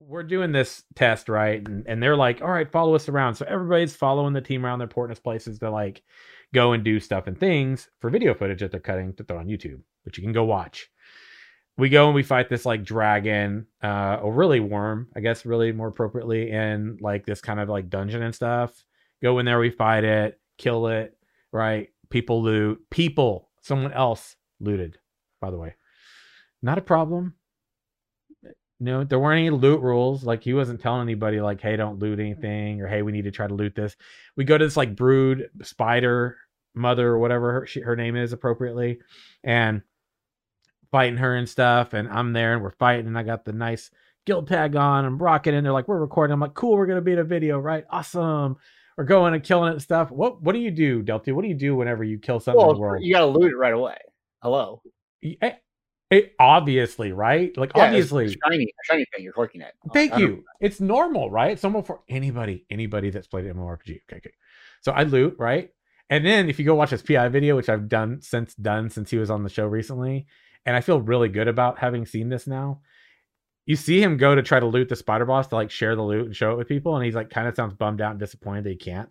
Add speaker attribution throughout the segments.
Speaker 1: we're doing this test right, and, and they're like, all right, follow us around. So everybody's following the team around. They're porting us places to like go and do stuff and things for video footage that they're cutting to throw on YouTube, which you can go watch. We go and we fight this like dragon, uh, or really worm, I guess, really more appropriately, in like this kind of like dungeon and stuff. Go in there, we fight it, kill it, right? People loot, people, someone else looted, by the way. Not a problem. No, there weren't any loot rules. Like he wasn't telling anybody like, "Hey, don't loot anything," or "Hey, we need to try to loot this." We go to this like brood spider mother or whatever her, she, her name is appropriately, and fighting her and stuff. And I'm there and we're fighting, and I got the nice guild tag on. I'm rocking, and they're like, "We're recording." I'm like, "Cool, we're gonna be in a video, right? Awesome." We're going and killing it and stuff. What What do you do, Delty? What do you do whenever you kill something
Speaker 2: Well,
Speaker 1: in the world?
Speaker 2: you gotta loot it right away. Hello.
Speaker 1: Eh, eh, obviously, right? Like
Speaker 2: Yeah, it's
Speaker 1: obviously.
Speaker 2: a shiny, a shiny thing you're looking at.
Speaker 1: Thank you. It's normal, right? It's normal for anybody, anybody that's played MMORPG. Okay, okay. So I loot, right? And then if you go watch his PI video, which I've done since done since he was on the show recently, and I feel really good about having seen this now. You see him go to try to loot the spider boss to like share the loot and show it with people, and he's like kind of sounds bummed out and disappointed that he can't.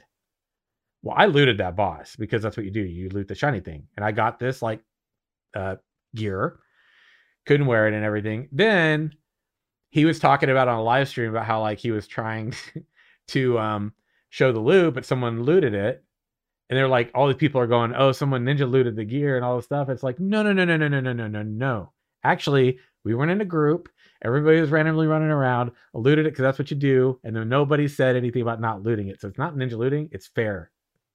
Speaker 1: Well, I looted that boss because that's what you do. You loot the shiny thing. And I got this like uh gear, couldn't wear it and everything. Then he was talking about on a live stream about how like he was trying to um show the loot, but someone looted it. And they're like, all these people are going, oh, someone ninja looted the gear and all this stuff. It's like, no, no, no, no, no, no, no, no, no, no. Actually, we weren't in a group. Everybody was randomly running around, looted it because that's what you do. And then nobody said anything about not looting it. So it's not ninja looting, it's fair.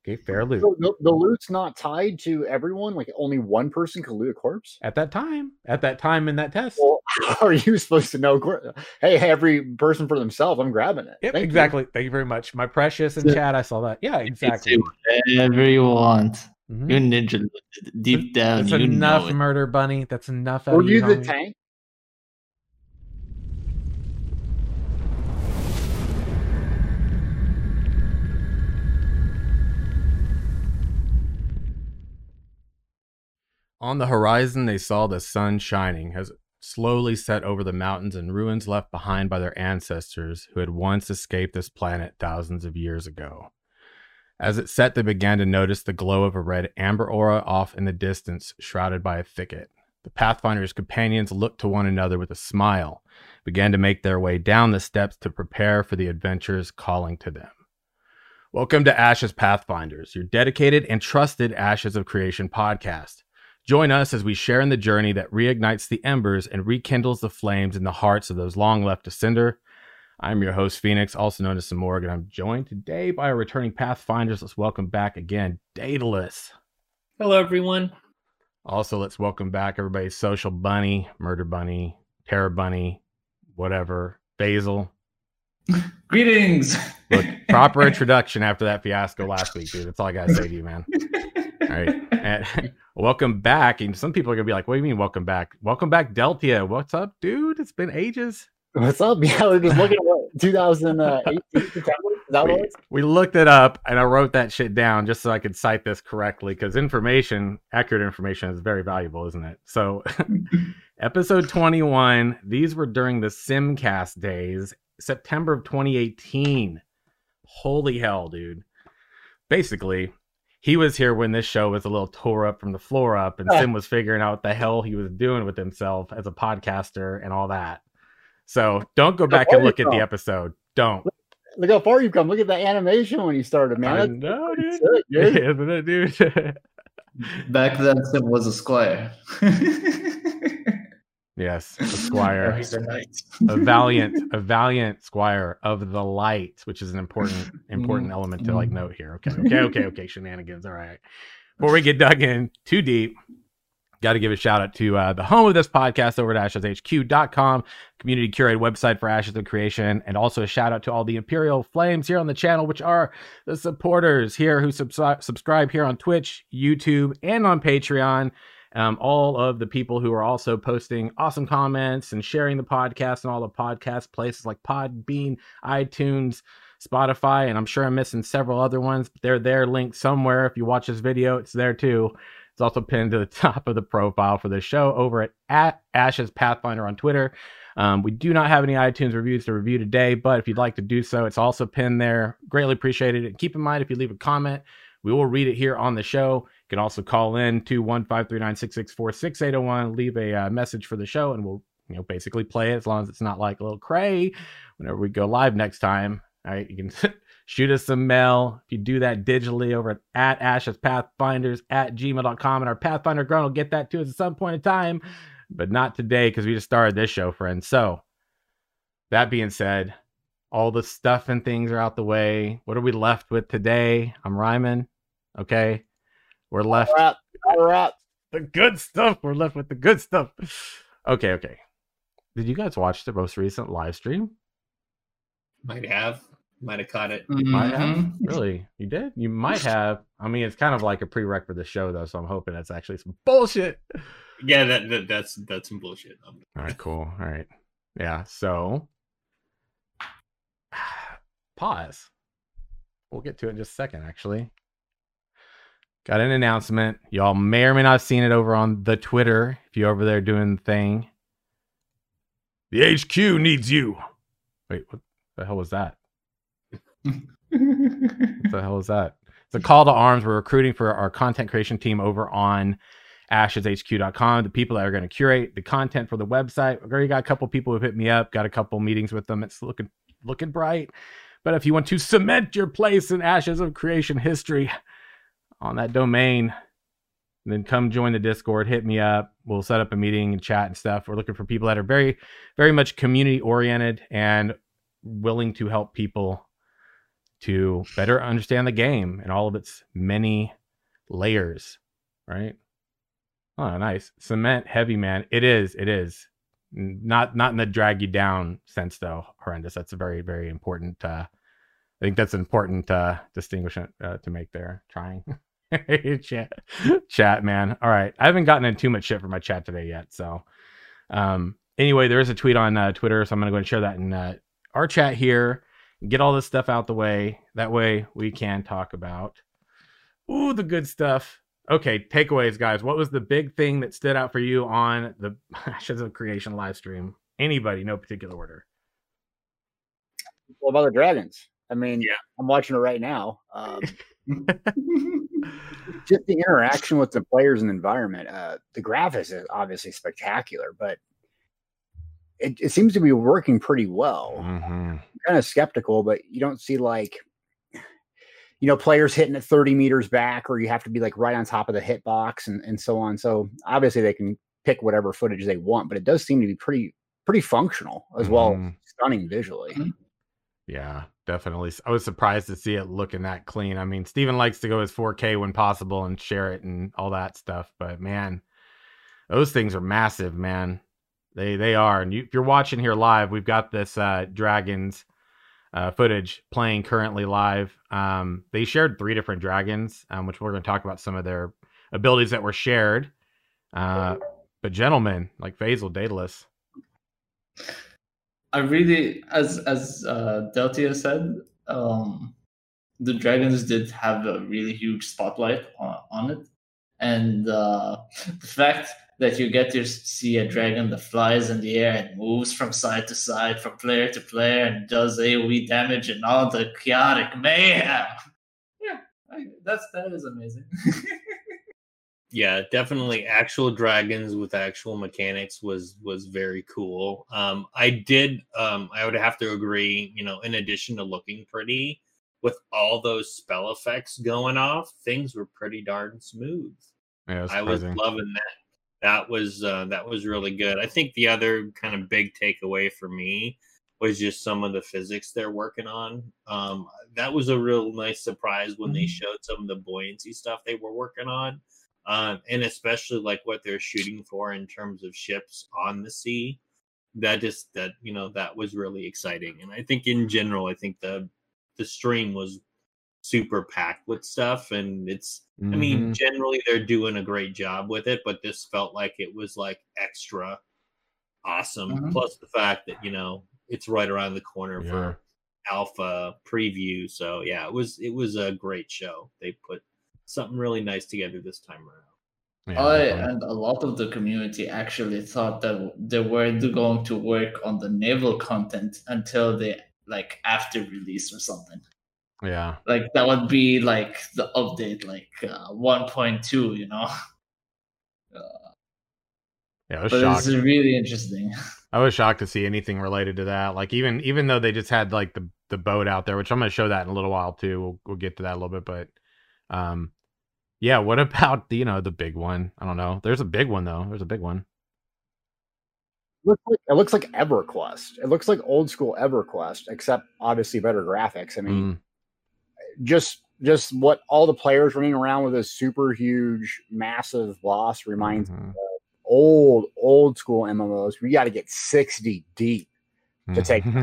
Speaker 1: Okay, fair loot.
Speaker 2: So the, the loot's not tied to everyone. Like only one person can loot a corpse.
Speaker 1: At that time, at that time in that test.
Speaker 2: Well, how are you supposed to know? cor- Hey, every person for themselves. I'm grabbing it.
Speaker 1: Yep,
Speaker 2: Thank you.
Speaker 1: exactly. Thank you very much. My precious in
Speaker 3: So-
Speaker 1: chat, I saw that. Yeah, exactly.
Speaker 3: You whatever you want.
Speaker 1: Mhm.
Speaker 3: You're ninja deep down.
Speaker 1: That's
Speaker 3: you
Speaker 1: enough,
Speaker 3: know it.
Speaker 1: murder bunny. That's enough. out
Speaker 2: Were
Speaker 1: of
Speaker 2: you the tank?
Speaker 1: On the horizon, they saw the sun shining as it slowly set over the mountains and ruins left behind by their ancestors who had once escaped this planet thousands of years ago. As it set, they began to notice the glow of a red amber aura off in the distance, shrouded by a thicket. The Pathfinder's companions looked to one another with a smile, began to make their way down the steps to prepare for the adventures calling to them. Welcome to Ashes Pathfinders, your dedicated and trusted Ashes of Creation podcast. Join us as we share in the journey that reignites the embers and rekindles the flames in the hearts of those long left to cinder. I'm your host, Phoenix, also known as Samorg, and I'm joined today by our returning Pathfinders. Let's welcome back again, Daedalus.
Speaker 4: Hello, everyone.
Speaker 1: Also, let's welcome back everybody's social bunny, murder bunny, terror bunny, whatever, Basil.
Speaker 4: Greetings.
Speaker 1: Look, proper introduction after that fiasco last week, dude. That's all I gotta say to you, man. All right. And welcome back. And some people are gonna be like, what do you mean welcome back? Welcome back, Deltia. What's up, dude? It's been ages.
Speaker 2: What's up? Yeah, we're just looking at what 2018 that
Speaker 1: We, we looked it up and I wrote that shit down just so I could cite this correctly because information, accurate information, is very valuable, isn't it? So, episode 21, these were during the Simcast days, September of 2018. Holy hell, dude. Basically, he was here when this show was a little tore up from the floor up, and ah. Sim was figuring out what the hell he was doing with himself as a podcaster and all that. So, don't go back and look at the episode. Don't.
Speaker 2: Look how far you've come. Look at the animation when you started, man.
Speaker 1: I know, dude.
Speaker 2: sick, dude.
Speaker 1: Isn't it, dude?
Speaker 3: Back then, Sim was a squire.
Speaker 1: yes, a squire,
Speaker 4: He's a knight.
Speaker 1: a valiant, a valiant squire of the light, which is an important, important element to like note here. Okay, okay, okay, okay. Shenanigans. All right. Before we get dug in too deep, got to give a shout out to uh, the home of this podcast over at asheshq.com, community curated website for Ashes of Creation, and also a shout out to all the Imperial Flames here on the channel, which are the supporters here who subscribe subscribe here on Twitch, YouTube, and on Patreon. Um, all of the people who are also posting awesome comments and sharing the podcast and all the podcast places like Podbean, iTunes, Spotify, and I'm sure I'm missing several other ones. But they're there linked somewhere. If you watch this video, it's there too. It's also pinned to the top of the profile for the show over at, at Ashes Pathfinder on Twitter. Um, we do not have any iTunes reviews to review today, but if you'd like to do so, it's also pinned there. Greatly appreciated. And keep in mind, if you leave a comment, we will read it here on the show. Can also call in to one five three nine six six four six eight zero one. Leave a uh, message for the show, and we'll you know basically play it as long as it's not like a little cray whenever we go live next time. All right, you can shoot us some mail if you do that digitally over at, at Ashes Pathfinders at gmail.com. And our Pathfinder Grunt will get that to us at some point in time, but not today because we just started this show, friends. So, that being said, all the stuff and things are out the way. What are we left with today? I'm rhyming. Okay. We're left
Speaker 2: All right, all right.
Speaker 1: the good stuff. We're left with the good stuff. Okay, okay. Did you guys watch the most recent live stream?
Speaker 4: Might have. Might have caught it.
Speaker 1: Might have.
Speaker 3: Mhm.
Speaker 1: Really? You did? You might have. I mean, it's kind of like a prereq for the show, though, so I'm hoping that's actually some bullshit.
Speaker 4: Yeah, that, that that's that's some bullshit.
Speaker 1: All right, cool. All right. Yeah, so pause. We'll get to it in just a second, actually. Got an announcement. Y'all may or may not have seen it over on the Twitter if you're over there doing the thing. The HQ needs you. Wait, what the hell was that? What the hell was that? It's a call to arms. We're recruiting for our content creation team over on asheshq.com. The people that are going to curate the content for the website. I've already got a couple people who've hit me up, got a couple meetings with them. It's looking looking bright. But if you want to cement your place in Ashes of Creation history on that domain, then come join the Discord, hit me up. We'll set up a meeting and chat and stuff. We're looking for people that are very, very much community oriented and willing to help people to better understand the game and all of its many layers, right? Oh, nice. Cement heavy man. It is. It is. Not not in the drag you down sense though. Horrendous. That's a very very important uh I think that's an important uh distinguishment uh, to make there. Trying. chat chat man. All right. I haven't gotten in too much shit for my chat today yet, so um anyway, there is a tweet on uh, Twitter, so I'm going to go and share that in uh, our chat here get all this stuff out the way. That way we can talk about ooh the good stuff. Okay, takeaways, guys. What was the big thing that stood out for you on the Ashes of Creation live stream? Anybody, no particular order.
Speaker 2: Well, about the dragons? I mean,
Speaker 4: Yeah.
Speaker 2: I'm watching it right now. Um, just the interaction with the players and environment. Uh, the graphics is obviously spectacular, but it, it seems to be working pretty well.
Speaker 1: Mm-hmm.
Speaker 2: kind of skeptical, but you don't see like you know players hitting at 30 meters back, or you have to be like right on top of the hit box and, and so on. So obviously they can pick whatever footage they want, but it does seem to be pretty pretty functional as well,
Speaker 1: Mhm.
Speaker 2: stunning visually.
Speaker 3: Mhm.
Speaker 1: Yeah, definitely. I was surprised to see it looking that clean. I mean, Steven likes to go as 4K when possible and share it and all that stuff, but man, those things are massive, man. They they are. And you, if you're watching here live, we've got this uh, dragons uh, footage playing currently live. Um, they shared three different dragons, um, which we're going to talk about some of their abilities that were shared. Uh, but gentlemen, like Faisal, Daedalus,
Speaker 3: I really, as as uh, Deltia said, um, the dragons did have a really huge spotlight on, on it, and uh, the fact that you get to see a dragon that flies in the air and moves from side to side, from player to player, and does AOE damage and all the chaotic mayhem. Yeah, I, that's that is amazing.
Speaker 4: yeah, definitely actual dragons with actual mechanics was was very cool. Um, I did. Um, I would have to agree. You know, in addition to looking pretty, with all those spell effects going off, things were pretty darn smooth.
Speaker 1: yeah, was
Speaker 4: I was loving that. That was uh, that was really good. I think the other kind of big takeaway for me was just some of the physics they're working on. Um, that was a real nice surprise when they
Speaker 3: Mhm.
Speaker 4: showed some of the buoyancy stuff they were working on, um, and especially like what they're shooting for in terms of ships on the sea. That just that you know that was really exciting, and I think in general, I think the the stream was super packed with stuff, and it's I mean,
Speaker 1: Mhm.
Speaker 4: generally they're doing a great job with it, but this felt like it was like extra awesome.
Speaker 3: Mhm.
Speaker 4: Plus the fact that you know it's right around the corner
Speaker 1: Yeah.
Speaker 4: for alpha preview. So yeah, it was it was a great show. They put something really nice together this time around.
Speaker 1: Yeah,
Speaker 3: I and a lot of the community actually thought that they were going to work on the naval content until they like after release or something.
Speaker 1: yeah.
Speaker 3: Like that would be like the update, like uh, 1.2, you know.
Speaker 1: Yeah, I was
Speaker 3: But
Speaker 1: shocked.
Speaker 3: it's really interesting.
Speaker 1: I was shocked to see anything related to that. Like even even though they just had like the the boat out there, which I'm going to show that in a little while too. We'll we'll get to that a little bit, but um, yeah. What about the you know the big one? I don't know. There's a big one though. There's a big one.
Speaker 2: looks like it looks like EverQuest. It looks like old school EverQuest, except obviously better graphics. I mean,
Speaker 1: Mm,
Speaker 2: just just what all the players running around with a super huge, massive boss reminds me
Speaker 1: mhm,
Speaker 2: old old school MMOs. We got to get sixty deep, to take-.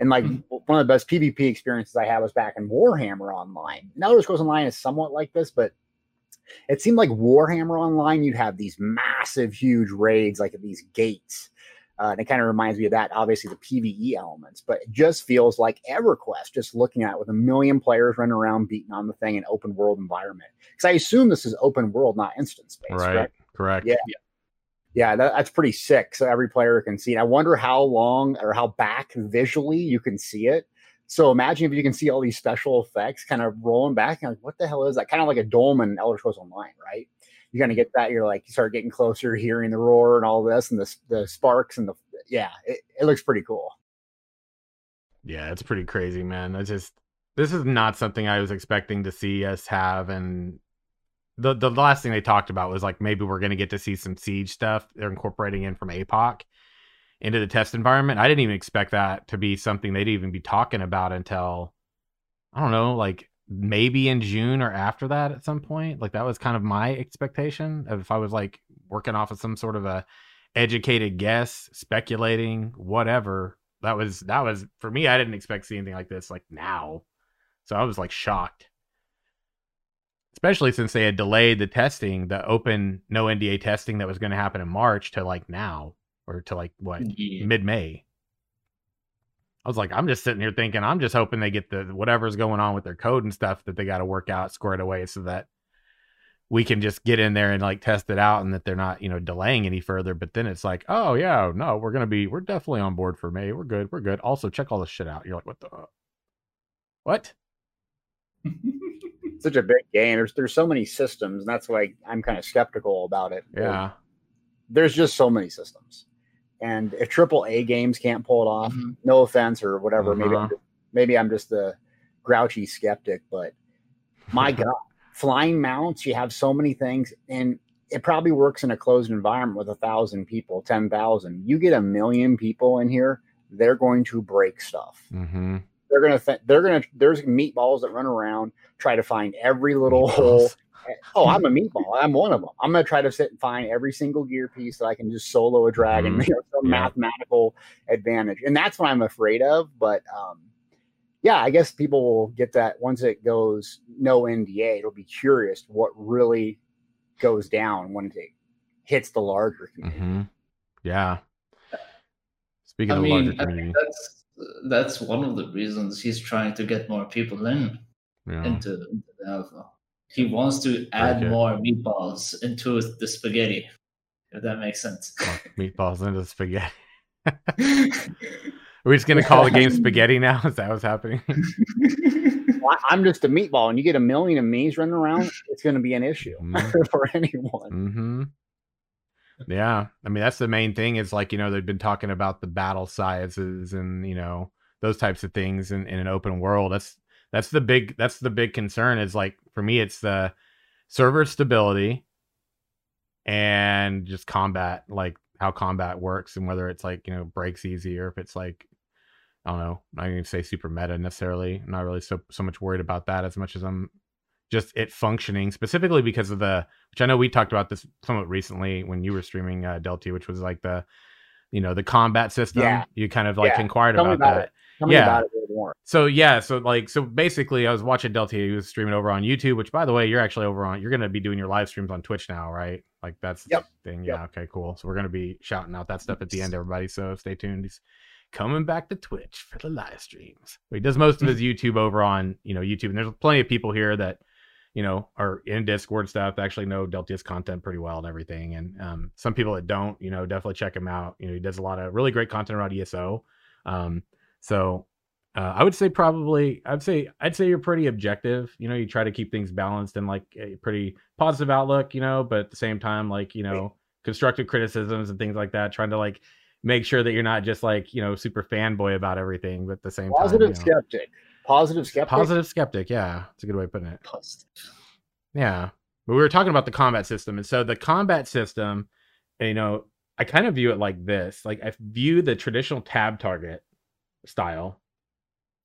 Speaker 2: and like
Speaker 3: Mhm.
Speaker 2: one of the best PvP experiences I had was back in Warhammer Online. Now Elder Scrolls Online is somewhat like this, but it seemed like Warhammer Online, you'd have these massive, huge raids, like at these gates. Uh, and it kind of reminds me of that, obviously, the PvE elements, but it just feels like EverQuest, just looking at it with a million players running around beating on the thing in open world environment. Because I assume this is open world, not instance space,
Speaker 1: right.
Speaker 2: correct?
Speaker 1: Correct.
Speaker 2: Yeah. Yeah, that, that's pretty sick. So every player can see it. I wonder how long or how back visually you can see it. So imagine if you can see all these special effects kind of rolling back. And like, what the hell is that? Kind of like a dome in Elder Scrolls Online, right? You're gonna get that. You're like, you start getting closer, hearing the roar and all this, and the the sparks and the yeah, it, it looks pretty cool.
Speaker 1: Yeah, it's pretty crazy, man. I just this is not something I was expecting to see us have and the the last thing they talked about was like maybe we're going to get to see some siege stuff they're incorporating in from APOC into the test environment. I didn't even expect that to be something they'd even be talking about until I don't know, like maybe in June or after that at some point. Like that was kind of my expectation of if I was like working off of some sort of a educated guess, speculating, whatever. That was that was for me. I didn't expect to see anything like this like now, so I was like shocked, especially since they had delayed the testing, the open no NDA testing that was going to happen in March to like now or to like what
Speaker 3: Yeah.
Speaker 1: mid May. I was like, I'm just sitting here thinking, I'm just hoping they get the whatever's going on with their code and stuff that they got to work out squared away so that we can just get in there and like test it out and that they're not, you know, delaying any further. But then it's like, oh yeah, no, we're gonna be, we're definitely on board for May. We're good, we're good. Also, check all this shit out. You're like, what the, what?
Speaker 2: Such a big game. There's there's so many systems, and that's why I'm kind of skeptical about it.
Speaker 1: Yeah,
Speaker 2: there's just so many systems. And if triple A games can't pull it off,
Speaker 3: Mhm.
Speaker 2: no offense or whatever, maybe I'm
Speaker 1: Uh-huh.
Speaker 2: just, maybe I'm just a grouchy skeptic, but my God, flying mounts, you have so many things, and it probably works in a closed environment with a thousand people, ten thousand. You get a million people in here, they're going to break stuff.
Speaker 1: mm-hmm.
Speaker 2: They're gonna th- they're gonna there's meatballs that run around, try to find every little hole. Oh, I'm a meatball. I'm one of them. I'm gonna try to sit and find every single gear piece that I can just solo a dragon,
Speaker 1: Mhm.
Speaker 2: you know, some
Speaker 1: Yeah.
Speaker 2: mathematical advantage, and that's what I'm afraid of. But um, yeah, I guess people will get that once it goes no NDA. It'll be curious what really goes down when it hits the larger community.
Speaker 1: Mm-hmm. Yeah. Speaking
Speaker 3: I
Speaker 1: of the
Speaker 3: mean,
Speaker 1: larger
Speaker 3: I
Speaker 1: community,
Speaker 3: that's that's one of the reasons he's trying to get more people in
Speaker 1: yeah.
Speaker 3: into, into the alpha. He wants to add
Speaker 1: good.
Speaker 3: more meatballs into the spaghetti, if that makes sense.
Speaker 1: meatballs into spaghetti. Are we just gonna call the game spaghetti now? Is that what's happening?
Speaker 2: Well, I- I'm just a meatball, and you get a million of me's running around, it's going to be an issue
Speaker 1: Mhm.
Speaker 2: for anyone.
Speaker 1: Mm-hmm. Yeah, I mean that's the main thing. Is like you know they've been talking about the battle sizes and you know those types of things in, in an open world. That's that's the big that's the big concern. Is like for me it's the server stability and just combat, like how combat works and whether it's like you know breaks easy or if it's like I don't know. I'm not going to say super meta necessarily. I'm not really so so much worried about that as much as I'm just it functioning specifically because of the which I know we talked about this somewhat recently when you were streaming uh, Deltia, which was like the you know the combat system.
Speaker 2: Yeah.
Speaker 1: You kind of like
Speaker 2: Yeah.
Speaker 1: inquired about
Speaker 2: about
Speaker 1: that.
Speaker 2: it. Tell
Speaker 1: Yeah.
Speaker 2: about it a more.
Speaker 1: So yeah, so like so basically I was watching Deltia, he was streaming over on YouTube, which by the way, you're actually over on you're gonna be doing your live streams on Twitch now, right? Like that's the
Speaker 2: Yep.
Speaker 1: thing. Yeah, okay, cool. So we're gonna be shouting out that stuff at the end, everybody. So stay tuned. He's coming back to Twitch for the live streams. He does most of his YouTube over on, you know, YouTube, and there's plenty of people here that, you know, are in Discord stuff actually know Deltia's content pretty well and everything. And um, some people that don't, you know, definitely check him out. You know, he does a lot of really great content around ESO. Um, so uh, I would say probably I'd say I'd say you're pretty objective. You know, you try to keep things balanced and like a pretty positive outlook. You know, but at the same time, like you know, constructive criticisms and things like that. Trying to like make sure that you're not just like you know super fanboy about everything, but at the same
Speaker 2: positive
Speaker 1: time, you know,
Speaker 2: skeptic. Positive skeptic.
Speaker 1: positive skeptic. Yeah, it's a good way of putting it.
Speaker 3: Positive.
Speaker 1: Yeah. But we were talking about the combat system. And so the combat system, you know, I kind of view it like this. Like I view the traditional tab target style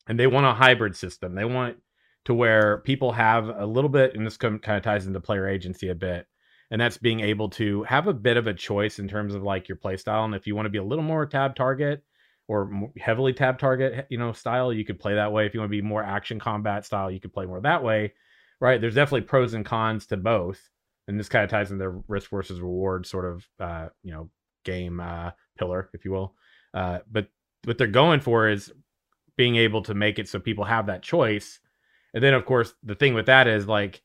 Speaker 1: and they want a hybrid system. They want to where people have a little bit, and this kind of ties into player agency a bit, and that's being able to have a bit of a choice in terms of like your play style. And if you want to be a little more tab target or heavily tab target, you know, style, you could play that way. If you want to be more action combat style, you could play more that way right? There's definitely pros and cons to both, and this kind of ties into the risk versus reward sort of uh, you know game uh, pillar, if you will. Uh, but what they're going for is being able to make it so people have that choice, and then of course the thing with that is like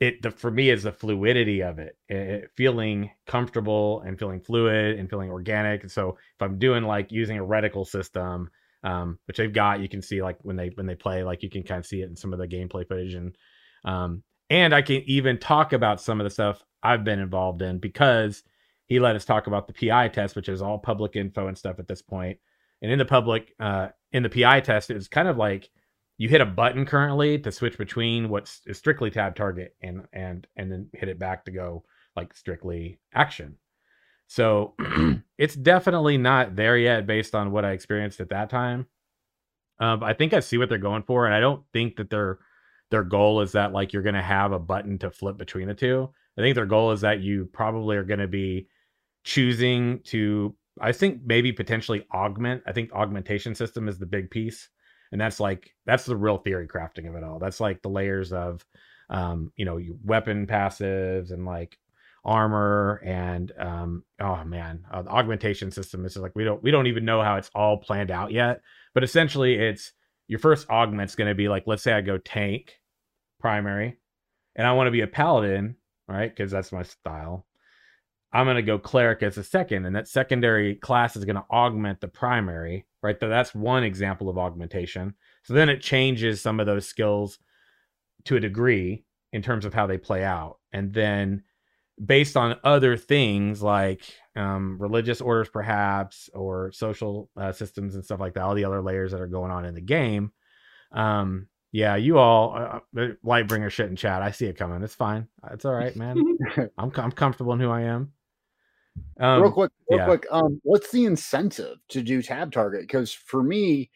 Speaker 1: it the for me is the fluidity of it, it feeling comfortable and feeling fluid and feeling organic. And so if I'm doing like using a reticle system. Um, which they've got, you can see like when they when they play, like you can kind of see it in some of the gameplay footage and um, and I can even talk about some of the stuff I've been involved in because he let us talk about the PI test, which is all public info and stuff at this point. And in the public, uh, in the PI test, it's kind of like you hit a button currently to switch between what's strictly tab target and and and then hit it back to go like strictly action. So it's definitely not there yet based on what I experienced at that time. Um, I think I see what they're going for, and I don't think that they're their goal is that like you're going to have a button to flip between the two. I think their goal is that you probably are going to be choosing to I think maybe potentially augment. I think augmentation system is the big piece. And that's like that's the real theory crafting of it all. That's like the layers of um, you know, weapon passives and like armor and um oh man, uh, the augmentation system is like we don't we don't even know how it's all planned out yet. But essentially it's your first augment's going to be like let's say I go tank primary, and I want to be a paladin, right? Because that's my style. I'm going to go cleric as a second, and that secondary class is going to augment the primary, right? So that's one example of augmentation. So then it changes some of those skills to a degree in terms of how they play out. And then based on other things like um, religious orders, perhaps, or social uh, systems and stuff like that, all the other layers that are going on in the game, um, yeah, you all uh, uh Lightbringer shit in chat. I see it coming. It's fine. It's all right, man. I'm I'm comfortable in who I am.
Speaker 2: Um, real quick, real yeah. quick. Um, what's the incentive to do tab target? Because for me,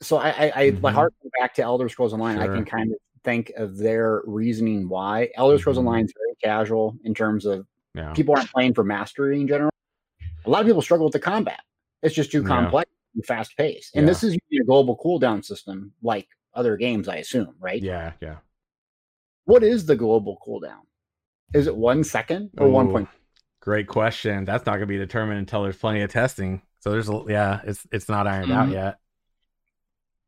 Speaker 2: so I, I, I mm-hmm. my heart goes back to Elder Scrolls Online. Sure. I can kind of think of their reasoning why Elder Scrolls mm-hmm. Online is very casual in terms of yeah. people aren't playing for mastery in general. A lot of people struggle with the combat. It's just too complex yeah. and fast paced. And this is a global cooldown system like other games, I assume, right?
Speaker 1: Yeah, yeah.
Speaker 2: What is the global cooldown? Is it one second or Ooh, one point?
Speaker 1: Great question. That's not going to be determined until there's plenty of testing. So there's, a yeah, it's it's not ironed mm-hmm. out yet.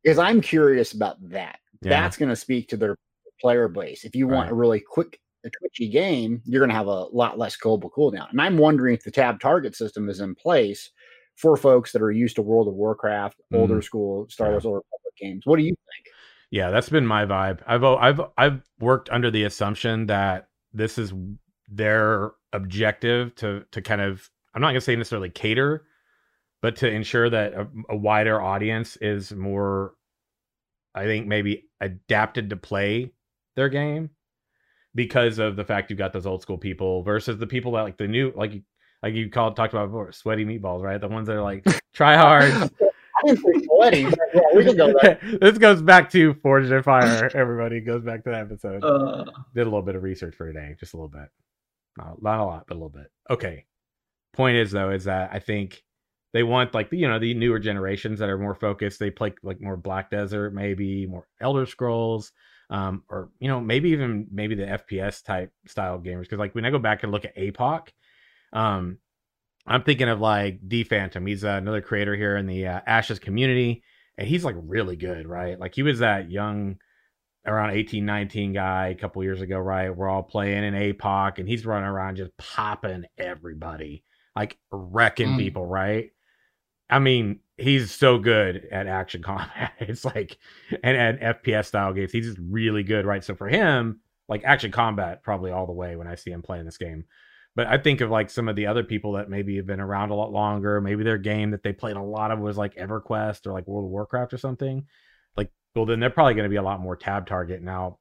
Speaker 2: Because I'm curious about that. Yeah. That's going to speak to their player base. If you want a really quick, a twitchy game, you're going to have a lot less global cooldown. And I'm wondering if the tab target system is in place for folks that are used to World of Warcraft, mm. older school Star Wars, yeah. or public games. What do you think?
Speaker 1: Yeah, that's been my vibe. I've I've I've worked under the assumption that this is their objective to to kind of I'm not gonna say necessarily cater, but to ensure that a, a wider audience is more, I think maybe adapted to play their game because of the fact you've got those old school people versus the people that like the new like like you called talked about before sweaty meatballs right the ones that are like try hard sweaty. Yeah, we can go this goes back to Forged and Fire. Everybody goes back to that episode. Uh, Did a little bit of research for today, just a little bit. Not, not a lot, but a little bit. Okay. Point is though, is that I think they want like you know the newer generations that are more focused. They play like more Black Desert, maybe more Elder Scrolls, um, or you know maybe even maybe the FPS type style gamers. Because like when I go back and look at APOC, um, I'm thinking of like D Phantom. He's uh, another creator here in the uh, Ashes community, and he's like really good, right? Like he was that young around 18, 19 guy a couple years ago, right? We're all playing in APOC and he's running around just popping everybody, like wrecking
Speaker 3: Mm.
Speaker 1: people, right? I mean, he's so good at action combat. It's like and and FPS style games. He's just really good, right? So for him, like action combat, probably all the way when I see him playing this game. But I think of like some of the other people that maybe have been around a lot longer. Maybe their game that they played a lot of was like EverQuest or like World of Warcraft or something. Well, then they're probably going to be a lot more tab target. Now,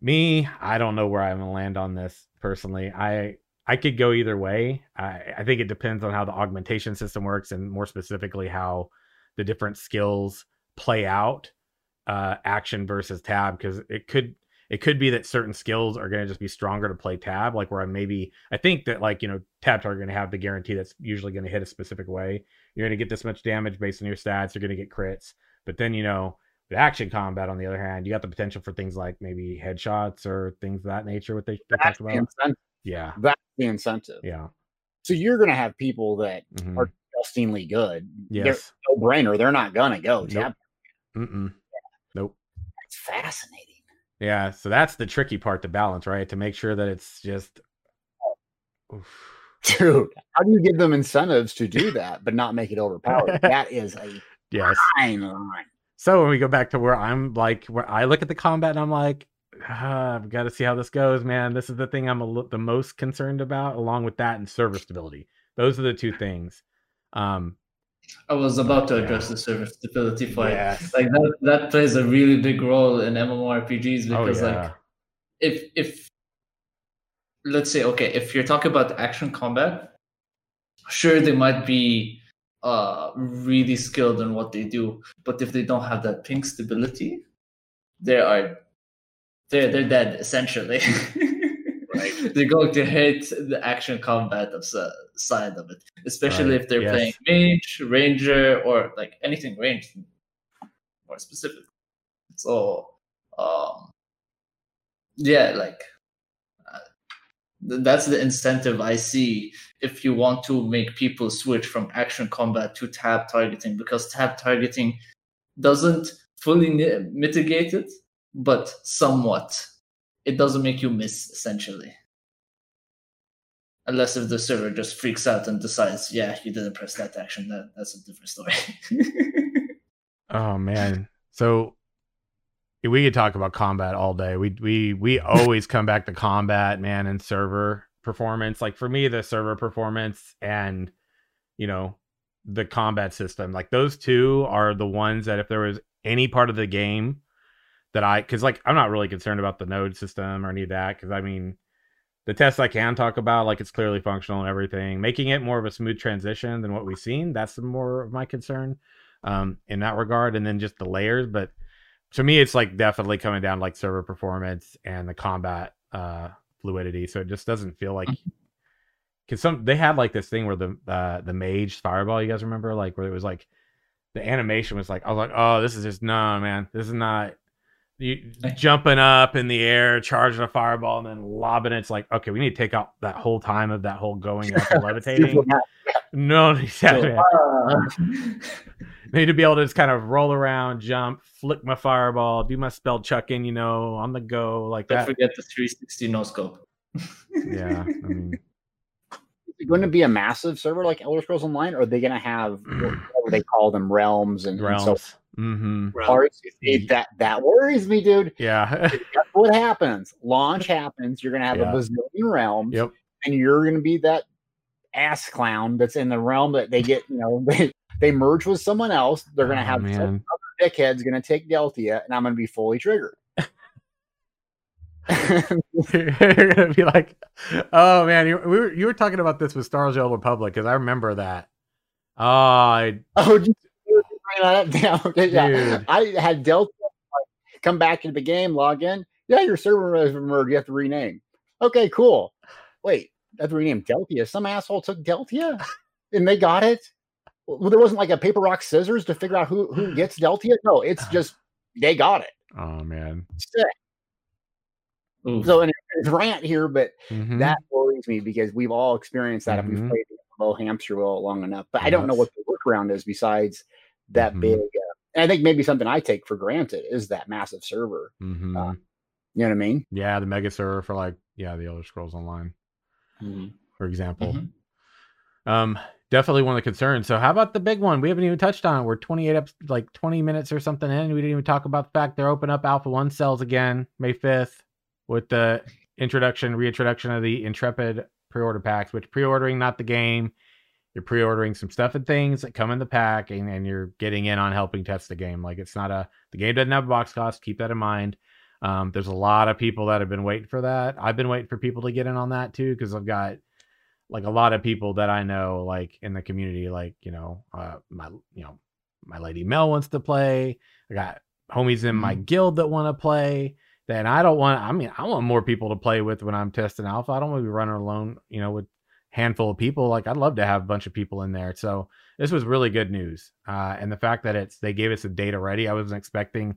Speaker 1: me, I don't know where I'm going to land on this personally. I I could go either way. I, I think it depends on how the augmentation system works and more specifically how the different skills play out, uh, action versus tab, because it could it could be that certain skills are going to just be stronger to play tab like where i maybe i think that like you know tabs are going to have the guarantee that's usually going to hit a specific way you're going to get this much damage based on your stats you're going to get crits but then you know the action combat on the other hand you got the potential for things like maybe headshots or things of that nature what they, they talked
Speaker 2: the
Speaker 1: about
Speaker 2: incentive.
Speaker 1: yeah
Speaker 2: That's the incentive.
Speaker 1: yeah
Speaker 2: So you're going to have people that
Speaker 1: mhm.
Speaker 2: are disgustingly good.
Speaker 1: Yes
Speaker 2: no brainer. They're not going to go.
Speaker 1: Nope. Mm-mm. nope
Speaker 2: That's fascinating.
Speaker 1: yeah so that's the tricky part to balance right to make sure that it's just Oof.
Speaker 2: Dude, how do you give them incentives to do that but not make it overpowered? that is a
Speaker 1: yes
Speaker 2: fine line.
Speaker 1: So when we go back to where I'm like, where I look at the combat and I'm like, ah, I've got to see how this goes, man. This is the thing I'm a, the most concerned about, along with that and server stability. Those are the two things. Um,
Speaker 3: I was about to
Speaker 1: Yeah.
Speaker 3: address the server stability point. Like that, that plays a really big role in MMORPGs
Speaker 1: Oh,
Speaker 3: because
Speaker 1: yeah.
Speaker 3: like if if let's say okay if you're talking about action combat sure they might be uh really skilled in what they do. But if they don't have that ping stability they are they're they're dead essentially.
Speaker 4: Right.
Speaker 3: they're going to hate the action combat of s- side of it. Especially
Speaker 1: Right,
Speaker 3: if they're
Speaker 1: yes.
Speaker 3: playing mage ranger or like anything ranged. More specific. So um yeah like uh, that's the incentive i see if you want to make people switch from action combat to tab targeting because tab targeting doesn't fully mitigate it but somewhat it doesn't make you miss essentially unless if the server just freaks out and decides yeah you didn't press that action that that's a different story
Speaker 1: Oh man. So we could talk about combat all day. We we we always come back to combat, man, and server performance. Like for me, the server performance and you know the combat system, like those two are the ones that if there was any part of the game that I, because like I'm not really concerned about the node system or any of that, because I mean the tests I can talk about, like it's clearly functional and everything, making it more of a smooth transition than what we've seen. That's more of my concern um, in that regard, and then just the layers. But to me, it's like definitely coming down like server performance and the combat uh, fluidity. So it just doesn't feel like because some they had like this thing where the uh, the mage fireball. You guys remember like where it was like the animation was like I was like, oh, this is just no man, this is not. You jumping up in the air, charging a fireball, and then lobbing it. It's like, okay, we need to take out that whole time of that whole going up and levitating. No.
Speaker 3: Ah.
Speaker 1: need to be able to just kind of roll around, jump, flick my fireball, do my spell chucking, you know, on the go like
Speaker 3: don't
Speaker 1: that.
Speaker 3: forget the 360 no scope
Speaker 1: Yeah, I mean,
Speaker 2: Is it going to be a massive server like Elder Scrolls Online, or are they going to have whatever they call them realms and, and so
Speaker 1: mm-hmm.
Speaker 2: forth? It- that that worries me, dude.
Speaker 1: Yeah.
Speaker 2: What happens. Launch happens. You're going to have
Speaker 1: Yeah.
Speaker 2: a bazillion realms,
Speaker 1: yep.
Speaker 2: and you're going to be that ass clown that's in the realm that they get. You know, they they merge with someone else. They're going to
Speaker 1: Oh,
Speaker 2: have other dickhead's going to take Deltia, and I'm going to be fully triggered.
Speaker 1: You're gonna be like, oh man, you, we were you were talking about this with Star Wars: The Old Republic because I remember that. Oh, I,
Speaker 2: oh, just bring that up now. Okay, yeah.
Speaker 1: Dude.
Speaker 2: I had Deltia come back into the game, log in. Yeah, your server has merged. You have to rename. Okay, cool. Wait, I have to Deltia. Some asshole took Deltia and they got it. Well, there wasn't like a paper rock scissors to figure out who who gets Deltia. No, it's just they got it.
Speaker 1: oh man.
Speaker 2: Sick.
Speaker 3: Oof.
Speaker 2: So, and it's rant here, but
Speaker 1: Mhm.
Speaker 2: that worries me because we've all experienced that if
Speaker 1: Mhm.
Speaker 2: we've played the low hamster wheel long enough. But I don't know what the workaround is besides that
Speaker 1: Mhm.
Speaker 2: big uh, And I think maybe something I take for granted is that massive server.
Speaker 1: Mhm.
Speaker 2: Uh, You know what I mean?
Speaker 1: yeah, the mega server for like yeah, the Elder Scrolls Online,
Speaker 3: Mhm.
Speaker 1: for example.
Speaker 3: Mhm.
Speaker 1: Um, definitely one of the concerns. So how about the big one? We haven't even touched on it. We're 28 up like 20 minutes or something in. We didn't even talk about the fact they're opening up Alpha One cells again, May 5th, with the introduction, reintroduction of the Intrepid pre-order packs, which pre-ordering not the game. You're pre-ordering some stuff and things that come in the pack, and, and you're getting in on helping test the game. Like it's not a the game doesn't have a box cost. Keep that in mind. Um, there's a lot of people that have been waiting for that. I've been waiting for people to get in on that too because I've got like a lot of people that I know, like in the community, like you know, uh, my you know, my lady Mel wants to play. I got homies in my guild that want to play. Then I don't want. I mean, I want more people to play with when I'm testing alpha. I don't want to be running alone, you know, with handful of people. Like I'd love to have a bunch of people in there. So this was really good news. Uh, and the fact that it's they gave us a date already, I wasn't expecting.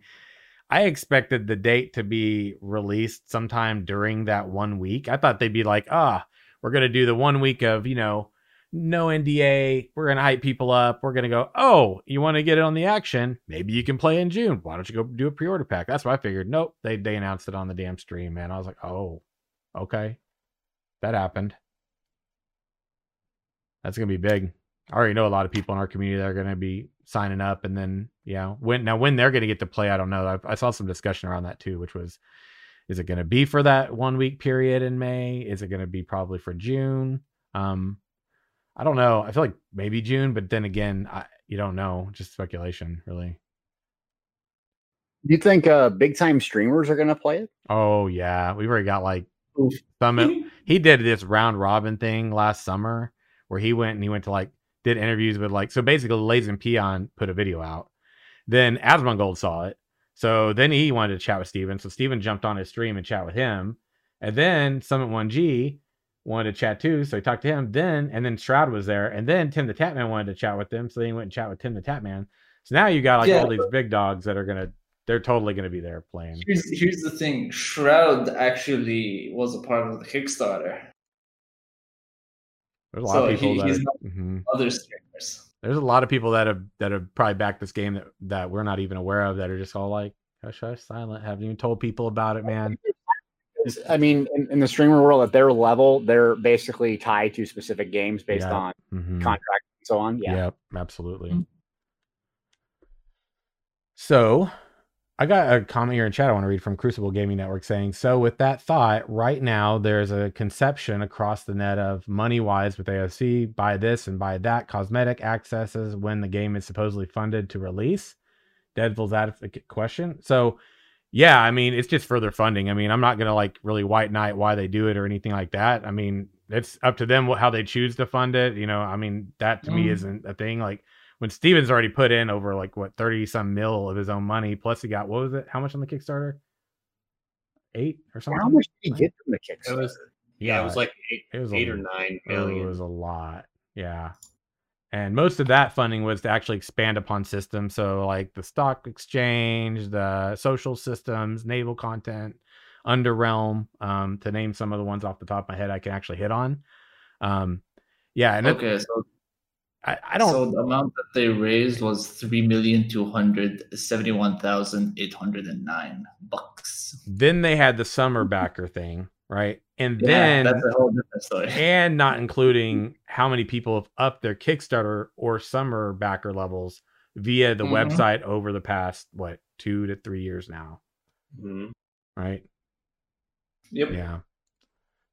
Speaker 1: I expected the date to be released sometime during that one week. I thought they'd be like, ah, we're gonna do the one week of you know no NDA. We're gonna hype people up. We're gonna go. Oh, you want to get it on the action? Maybe you can play in June. Why don't you go do a pre-order pack? That's what I figured. Nope, they they announced it on the damn stream, man. I was like, oh, okay, that happened. That's gonna be big. I already know a lot of people in our community that are gonna be signing up, and then yeah, when now when they're gonna get to play, I don't know. I, I saw some discussion around that too, which was is it going to be for that one week period in May? Is it going to be probably for June? Um, I don't know. I feel like maybe June, but then again, I, you don't know. Just speculation, really.
Speaker 2: Do you think uh, big time streamers are going to play it?
Speaker 1: Oh yeah, we've already got like
Speaker 3: Oof.
Speaker 1: some. he did this round robin thing last summer where he went and he went to like did interviews with like so basically LazyPeon put a video out. Then Asmongold saw it. So then he wanted to chat with Steven. So Steven jumped on his stream and chat with him. And then Summit1g wanted to chat too. So he talked to him. Then and then Shroud was there. And then Tim the Tatman wanted to chat with them. So then he went and chat with Tim the Tatman. So now you got like
Speaker 3: Yeah.
Speaker 1: all these big dogs that are gonna they're totally gonna be there playing.
Speaker 3: Here's, here's the thing Shroud actually was a part of the Kickstarter.
Speaker 1: There's a lot
Speaker 3: So
Speaker 1: of people
Speaker 3: he-
Speaker 1: that
Speaker 3: he's
Speaker 1: are-
Speaker 3: not-
Speaker 1: Mhm.
Speaker 3: Other streamers.
Speaker 1: There's a lot of people that have that have probably backed this game that that we're not even aware of that are just all like hush hush silent, haven't even told people about it, man.
Speaker 2: I mean, in, in the streamer world, at their level, they're basically tied to specific games based
Speaker 1: Yeah.
Speaker 2: on
Speaker 1: Mhm.
Speaker 2: contracts and so on. Yeah.
Speaker 1: Yep, absolutely.
Speaker 3: Mhm.
Speaker 1: So, I got a comment here in chat I want to read from Crucible Gaming Network saying, "So with that thought, right now there's a conception across the net of money wise with AOC, buy this and buy that cosmetic accesses when the game is supposedly funded to release." Deadpool's advocate question. So, yeah, I mean, it's just further funding. I mean, I'm not gonna like really white knight why they do it or anything like that. I mean, it's up to them what, how they choose to fund it. You know, I mean, that to me
Speaker 3: Mm.
Speaker 1: isn't a thing. Like when Steven's already put in over like what thirty some mil of his own money, plus he got what was it? How much on the Kickstarter? Eight or something.
Speaker 2: How much did he get from the
Speaker 4: It
Speaker 2: Kickstarter?
Speaker 4: was yeah, it was like eight,
Speaker 1: it was a
Speaker 4: eight or nine
Speaker 1: It was a lot. Yeah. And most of that funding was to actually expand upon systems. So, like the stock exchange, the social systems, naval content, Underrealm, um, to name some of the ones off the top of my head I can actually hit on. Um, yeah. And it-
Speaker 3: Okay, so
Speaker 1: I, I don't.
Speaker 3: So the amount that they raised was three million two hundred seventy-one thousand eight hundred and nine bucks.
Speaker 1: then they had the summer backer thing, right? And
Speaker 3: Yeah,
Speaker 1: then
Speaker 3: that's a whole different story.
Speaker 1: and not including how many people have upped their Kickstarter or summer backer levels via the
Speaker 3: Mhm.
Speaker 1: website over the past what two to three years now,
Speaker 4: Mhm.
Speaker 1: right?
Speaker 3: Yep.
Speaker 1: Yeah,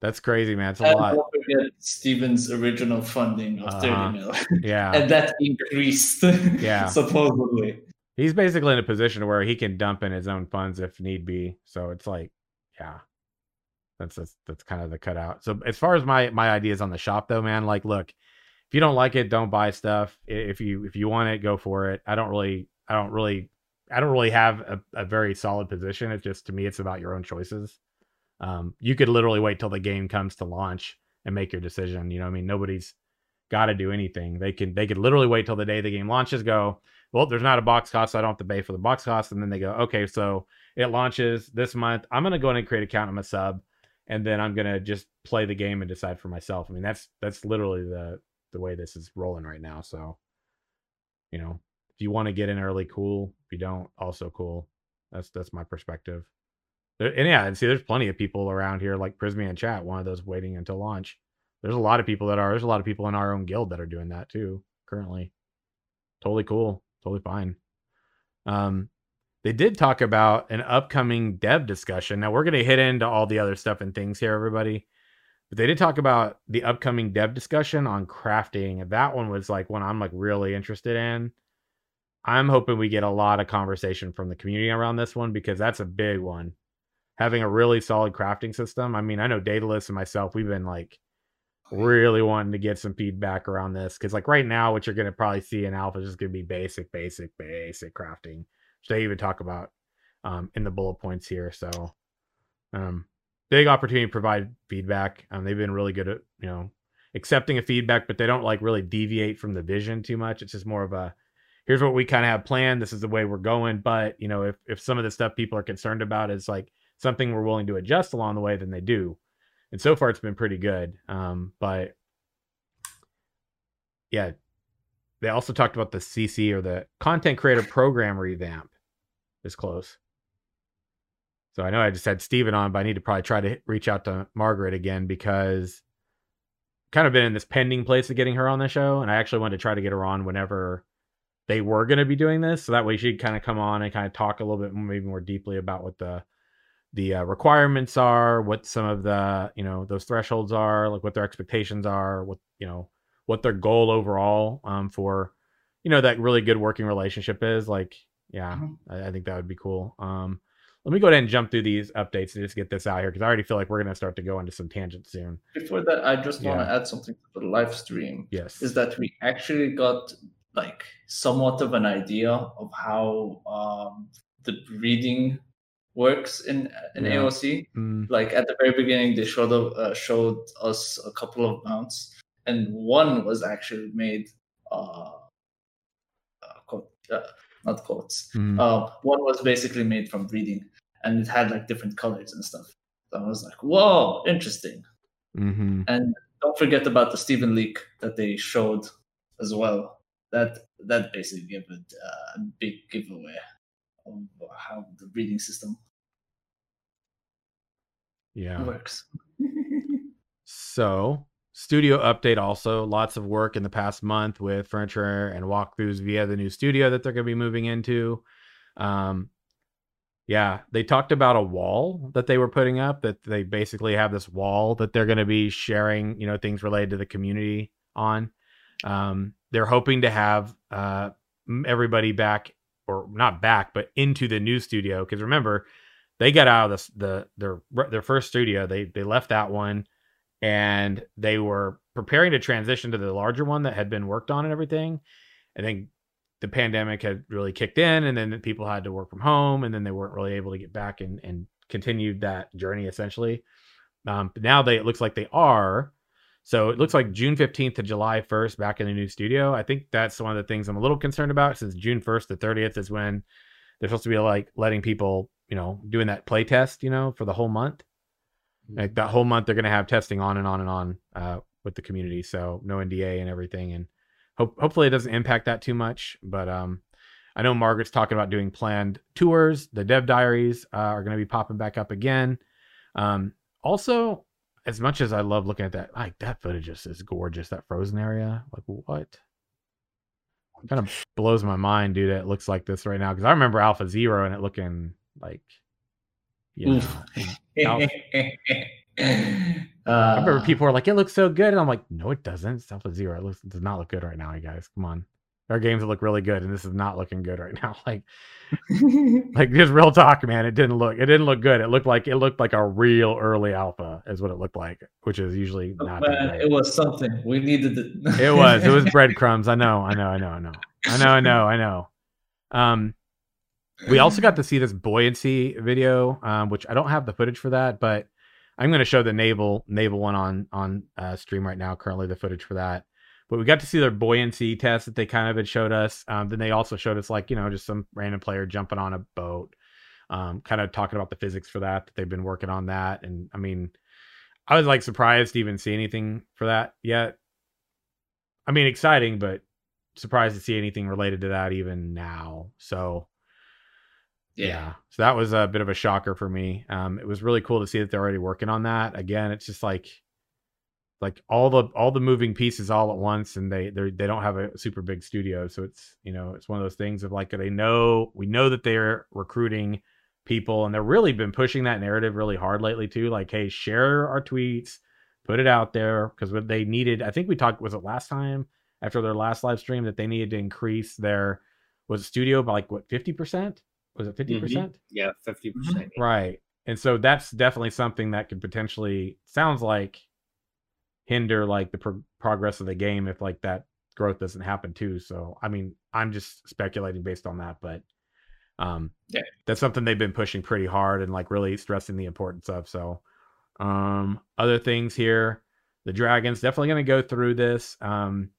Speaker 1: that's crazy, man. It's a
Speaker 3: And
Speaker 1: lot.
Speaker 3: don't forget Steven's original funding of
Speaker 1: Uh-huh.
Speaker 3: 30 mil.
Speaker 1: Yeah,
Speaker 3: and that increased.
Speaker 1: Yeah.
Speaker 3: supposedly.
Speaker 1: he's basically in a position where he can dump in his own funds if need be. So it's like, yeah, that's that's, that's kind of the cutout. So as far as my my ideas on the shop though, man, like, look, if you don't like it, don't buy stuff. If you if you want it, go for it. I don't really, I don't really, I don't really have a, a very solid position. It's just to me, it's about your own choices. Um, you could literally wait till the game comes to launch and make your decision. You know, I mean, nobody's got to do anything. They can they could literally wait till the day the game launches. Go, well, there's not a box cost, so I don't have to pay for the box cost. And then they go, okay, so it launches this month. I'm gonna go in and create an account. I'm a sub, and then I'm gonna just play the game and decide for myself. I mean, that's that's literally the the way this is rolling right now. So, you know, If you want to get in early, cool. If you don't, also cool. That's that's my perspective. And yeah, and see, there's plenty of people around here like Prismian Chat, one of those waiting until launch. There's a lot of people that are. There's a lot of people in our own guild that are doing that too currently. Totally cool. Totally fine. Um, they did talk about an upcoming dev discussion. Now we're going to hit into all the other stuff and things here, everybody. But they did talk about the upcoming dev discussion on crafting. That one was like one I'm like really interested in. I'm hoping we get a lot of conversation from the community around this one because that's a big one. Having a really solid crafting system. I mean, I know Daedalus and myself, we've been like really wanting to get some feedback around this because like right now what you're going to probably see in alpha is just going to be basic basic basic crafting. Which they even talk about um, in the bullet points here so um, big opportunity to provide feedback. Um, they've been really good at you know accepting a feedback but they don't like really deviate from the vision too much. It's just more of a here's what we kind of have planned. This is the way we're going. But you know if, if some of the stuff people are concerned about is like something we're willing to adjust along the way then they do and so far it's been pretty good. Um, but yeah, they also talked about the CC or the content creator program revamp is close. So I know I just had Steven on, but I need to probably try to reach out to Margaret again because kind of been in this pending place of getting her on the show, and I actually wanted to try to get her on whenever they were going to be doing this, so that way she'd kind of come on and kind of talk a little bit maybe more deeply about what the the uh, requirements are, what some of the you know those thresholds are, like what their expectations are, what you know what their goal overall um, for you know that really good working relationship is. Like, yeah,
Speaker 3: Mhm.
Speaker 1: I, I think that would be cool. Um, let me go ahead and jump through these updates and just get this out here because I already feel like we're gonna start to go into some tangents soon.
Speaker 3: Before that, I just want
Speaker 1: Yeah.
Speaker 3: to add something to the live stream.
Speaker 1: Yes,
Speaker 3: Is that we actually got like somewhat of an idea of how um, the reading works in in
Speaker 1: Yeah.
Speaker 3: AOC.
Speaker 1: Mm,
Speaker 3: Like at the very beginning, they showed uh, showed us a couple of mounts, and one was actually made. Uh, uh, quote, uh, not quotes.
Speaker 1: mm,
Speaker 3: Uh, one was basically made from reading, and it had like different colors and stuff. So I was like, "Whoa, interesting!"
Speaker 1: mhm.
Speaker 3: And don't forget about the Steven leak that they showed as well. That that basically gave it uh, a big giveaway of how the reading system
Speaker 1: yeah.
Speaker 3: works.
Speaker 1: So, studio update also lots of work in the past month with furniture and walkthroughs via the new studio that they're going to be moving into. Um, yeah, they talked about a wall that they were putting up that they basically have this wall that they're going to be sharing, you know, things related to the community on. Um, they're hoping to have uh, everybody back or not back, but into the new studio. Cause remember, they got out of this, the, their, their first studio. They, they left that one and they were preparing to transition to the larger one that had been worked on and everything. And then the pandemic had really kicked in, and then people had to work from home, and then they weren't really able to get back and, and continued that journey essentially. Um, but now they it looks like they are. So it looks like June 15th to July 1st back in the new studio. I think that's one of the things I'm a little concerned about since June 1st to 30th is when they're supposed to be like letting people, you know, doing that play test, you know, for the whole month. Like that whole month they're going to have testing on and on and on uh, with the community. So no nda and everything and hope hopefully it doesn't impact that too much but um i know margaret's talking about doing planned tours. The dev diaries uh, are going to be popping back up again. Um also as much as i love looking at that like that footage is, is gorgeous that frozen area like what kind of blows my mind dude it looks like this right now because i remember alpha zero and it looking like you know
Speaker 3: Oof.
Speaker 1: I
Speaker 3: uh,
Speaker 1: remember people were like, "It looks so good," and I'm like, "No, it doesn't. It's Alpha Zero. It looks it does not look good right now, you guys. Come on, there are games that look really good, and this is not looking good right now. Like, like just real talk, man. It didn't look. It didn't look good. It looked like it looked like a real early alpha, is what it looked like, which is usually
Speaker 3: Oh,
Speaker 1: not.
Speaker 3: man, it was something. We needed it.
Speaker 1: It was. It was breadcrumbs. I know. I know. I know. I know. I know. I know. I know. Um, we also got to see this buoyancy video, um, which I don't have the footage for that, but I'm going to show the naval naval one on on uh, stream right now. Currently, the footage for that. But we got to see their buoyancy test that they kind of had showed us. Um, then they also showed us like you know just some random player jumping on a boat, um, kind of talking about the physics for that. That they've been working on that, and I mean, I was like surprised to even see anything for that yet. I mean, exciting, but surprised to see anything related to that even now. So
Speaker 3: Yeah.
Speaker 1: yeah. So that was a bit of a shocker for me. Um, it was really cool to see that they're already working on that. Again, it's just like like all the all the moving pieces all at once and they they they don't have a super big studio. So it's you know, it's one of those things of like they know we know that they're recruiting people and they've really been pushing that narrative really hard lately too. Like, hey, share our tweets, put it out there. Because what they needed, I think we talked was it last time after their last live stream that they needed to increase their was studio by like what 50%? Was it mm-hmm. 50%? percent
Speaker 4: Yeah, 50%. percent
Speaker 1: Right. And so that's definitely something that could potentially sounds like hinder like the pro- progress of the game if like that growth doesn't happen too. So I mean, I'm just speculating based on that, but um
Speaker 3: Yeah.
Speaker 1: that's something they've been pushing pretty hard and like really stressing the importance of. So um other things here, the dragons definitely going to go through this. Um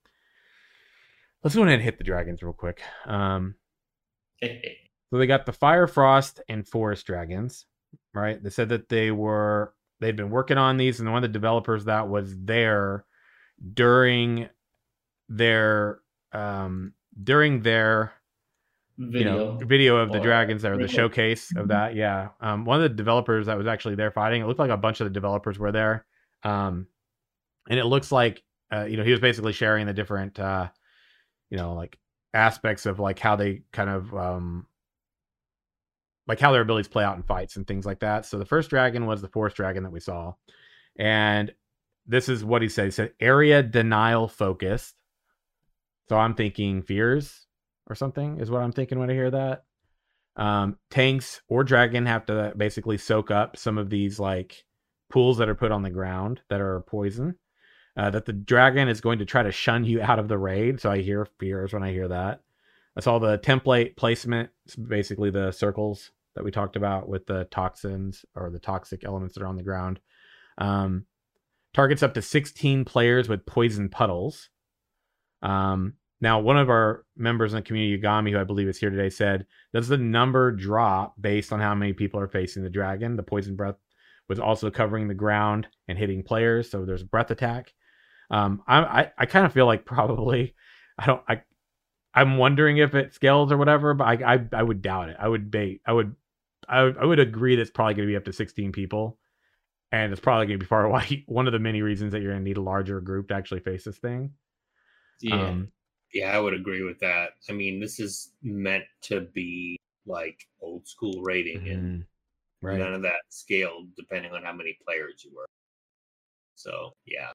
Speaker 1: let's go ahead and hit the dragons real quick. Um so they got the Fire Frost and Forest Dragons, right? They said that they were they'd been working on these, and one of the developers that was there during their um during their
Speaker 3: Video.
Speaker 1: you know video of the
Speaker 3: or
Speaker 1: dragons there, the showcase of that. Yeah, um, one of the developers that was actually there fighting. It looked like a bunch of the developers were there, um, and it looks like uh, you know he was basically sharing the different uh, you know like aspects of like how they kind of um like how their abilities play out in fights and things like that. So the first dragon was the forest dragon that we saw, and this is what he said. He said area denial focused. So I'm thinking fears or something is what I'm thinking when I hear that. Um, tanks or dragon have to basically soak up some of these like pools that are put on the ground that are poison. Uh, that the dragon is going to try to shun you out of the raid. So I hear fears when I hear that. That's all the template placement, it's basically the circles that we talked about with the toxins or the toxic elements that are on the ground. Um, targets up to 16 players with poison puddles. Um, now, one of our members in the community, Yagami, who I believe is here today, said, Does the number drop based on how many people are facing the dragon? The poison breath was also covering the ground and hitting players, so there's breath attack. Um, I, I, I kind of feel like probably, I don't, I, I'm wondering if it scales or whatever, but I, I, I would doubt it. I would bait, I would, I, would- I would agree that it's probably going to be up to 16 people, and it's probably going to be part of why one of the many reasons that you're going to need a larger group to actually face this thing.
Speaker 3: yeah.
Speaker 1: Um,
Speaker 4: Yeah, I would agree with that. I mean, this is meant to be like old school rating, and
Speaker 1: mhm, right.
Speaker 4: none of that scaled depending on how many players you were. So yeah,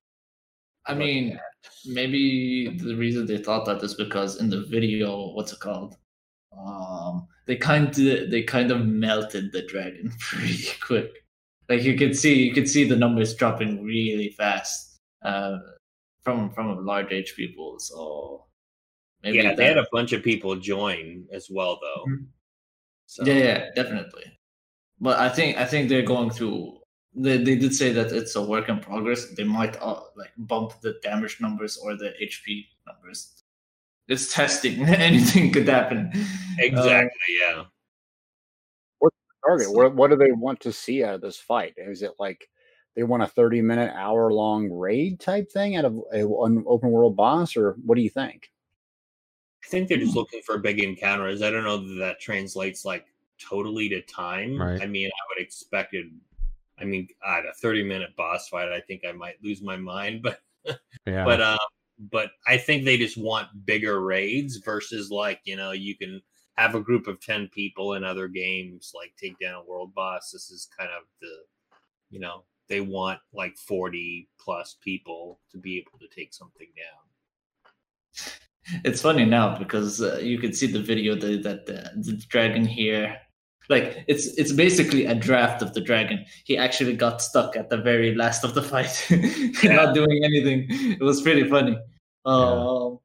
Speaker 3: I mean, maybe the reason they thought that is because in the video, what's it called? Um, they kind of they kind of melted the dragon pretty quick. Like you could see, you could see the numbers dropping really fast uh, from from a large age people. So maybe
Speaker 4: yeah, they had a bunch of people join as well, though.
Speaker 3: Mhm.
Speaker 4: So
Speaker 3: Yeah, yeah, definitely. But I think I think they're going through. They they did say that it's a work in progress. They might uh, like bump the damage numbers or the HP numbers. It's testing. Anything could happen.
Speaker 4: exactly, yeah.
Speaker 2: target? What, what do they want to see out of this fight? Is it like they want a 30 minute, hour long raid type thing out of a, an open world boss, or what do you think?
Speaker 4: I think they're just looking for big encounters. I don't know that that translates like totally to time.
Speaker 1: Right.
Speaker 4: I mean, I would expect it. I mean, at a thirty-minute boss fight, I think I might lose my mind. But
Speaker 1: Yeah.
Speaker 4: but um, but I think they just want bigger raids versus like you know you can have a group of ten people in other games like take down a world boss. This is kind of the you know they want like forty plus people to be able to take something down.
Speaker 3: It's funny now because uh, you can see the video that that the, the dragon here, like it's it's basically a draft of the dragon. He actually got stuck at the very last of the fight, not doing anything. It was pretty funny. Um,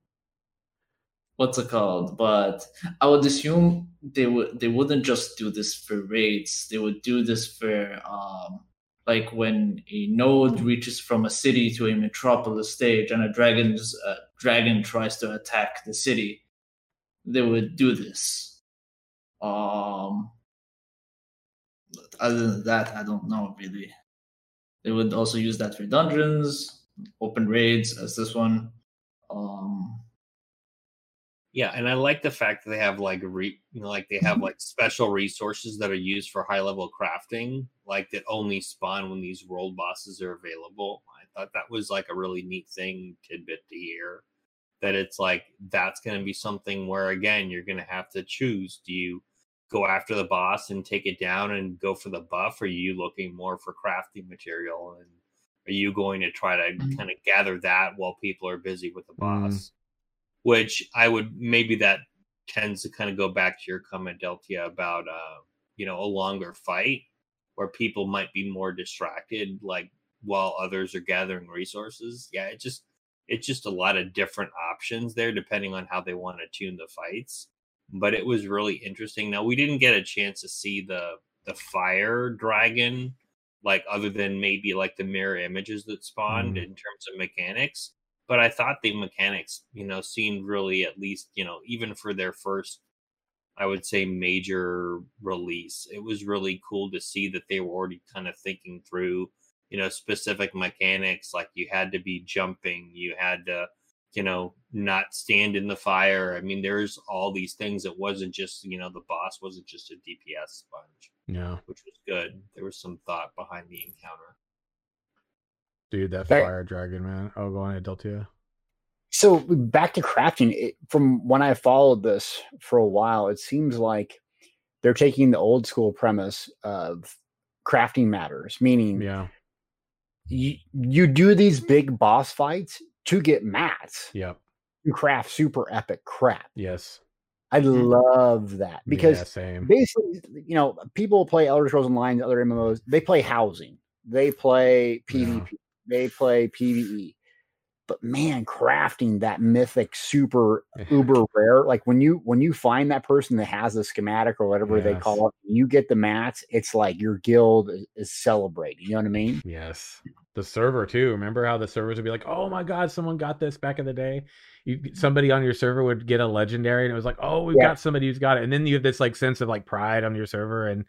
Speaker 3: what's it called? But I would assume they would they wouldn't just do this for raids. They would do this for um like when a node reaches from a city to a metropolis stage and a dragon's uh, dragon tries to attack the city. They would do this. Um other than that, I don't know really. They would also use that for dungeons, open raids as this one. Um
Speaker 4: Yeah, and I like the fact that they have like re, you know, like they have like special resources that are used for high level crafting, like that only spawn when these world bosses are available. I thought that was like a really neat thing tidbit to hear. That it's like that's going to be something where again you're going to have to choose. Do you go after the boss and take it down and go for the buff? Or are you looking more for crafting material and are you going to try to
Speaker 3: Mhm.
Speaker 4: kind of gather that while people are busy with the
Speaker 1: Mm.
Speaker 4: boss? Which I would maybe that tends to kind of go back to your comment, Deltia, about uh, you know, a longer fight where people might be more distracted, like while others are gathering resources. Yeah, it just it's just a lot of different options there depending on how they want to tune the fights. But it was really interesting. Now we didn't get a chance to see the the fire dragon like other than maybe like the mirror images that spawned
Speaker 1: Mm.
Speaker 4: in terms of mechanics but i thought the mechanics you know seemed really at least you know even for their first i would say major release it was really cool to see that they were already kind of thinking through you know specific mechanics like you had to be jumping you had to you know not stand in the fire i mean there's all these things it wasn't just you know the boss wasn't just a dps sponge
Speaker 1: Yeah,
Speaker 4: which was good. There was some thought behind the encounter.
Speaker 1: dude, that
Speaker 2: Right.
Speaker 1: fire dragon, man. Oh, go on, Deltia.
Speaker 2: So back to crafting. It, from when I followed this for a while, it seems like they're taking the old school premise of crafting matters, meaning
Speaker 1: Yeah,
Speaker 2: you, you do these big boss fights to get mats
Speaker 1: yep,
Speaker 2: to craft super epic crap.
Speaker 1: yes,
Speaker 2: I mm. love that because
Speaker 1: yeah,
Speaker 2: basically, you know, people play Elder Scrolls Online, other MMOs. They play housing, they play PvP, they play PVE. But man, crafting that mythic, super uber rare, like when you when you find that person that has the schematic or whatever they call it, you get the mats. It's like your guild is, is celebrating. You know what I mean?
Speaker 1: Yes. The server too. Remember how the servers would be like, "Oh my god, someone got this back in the day." You somebody on your server would get a legendary, and it was like, "Oh, we've
Speaker 2: Yeah.
Speaker 1: got somebody who's got it." And then you have this like sense of like pride on your server, and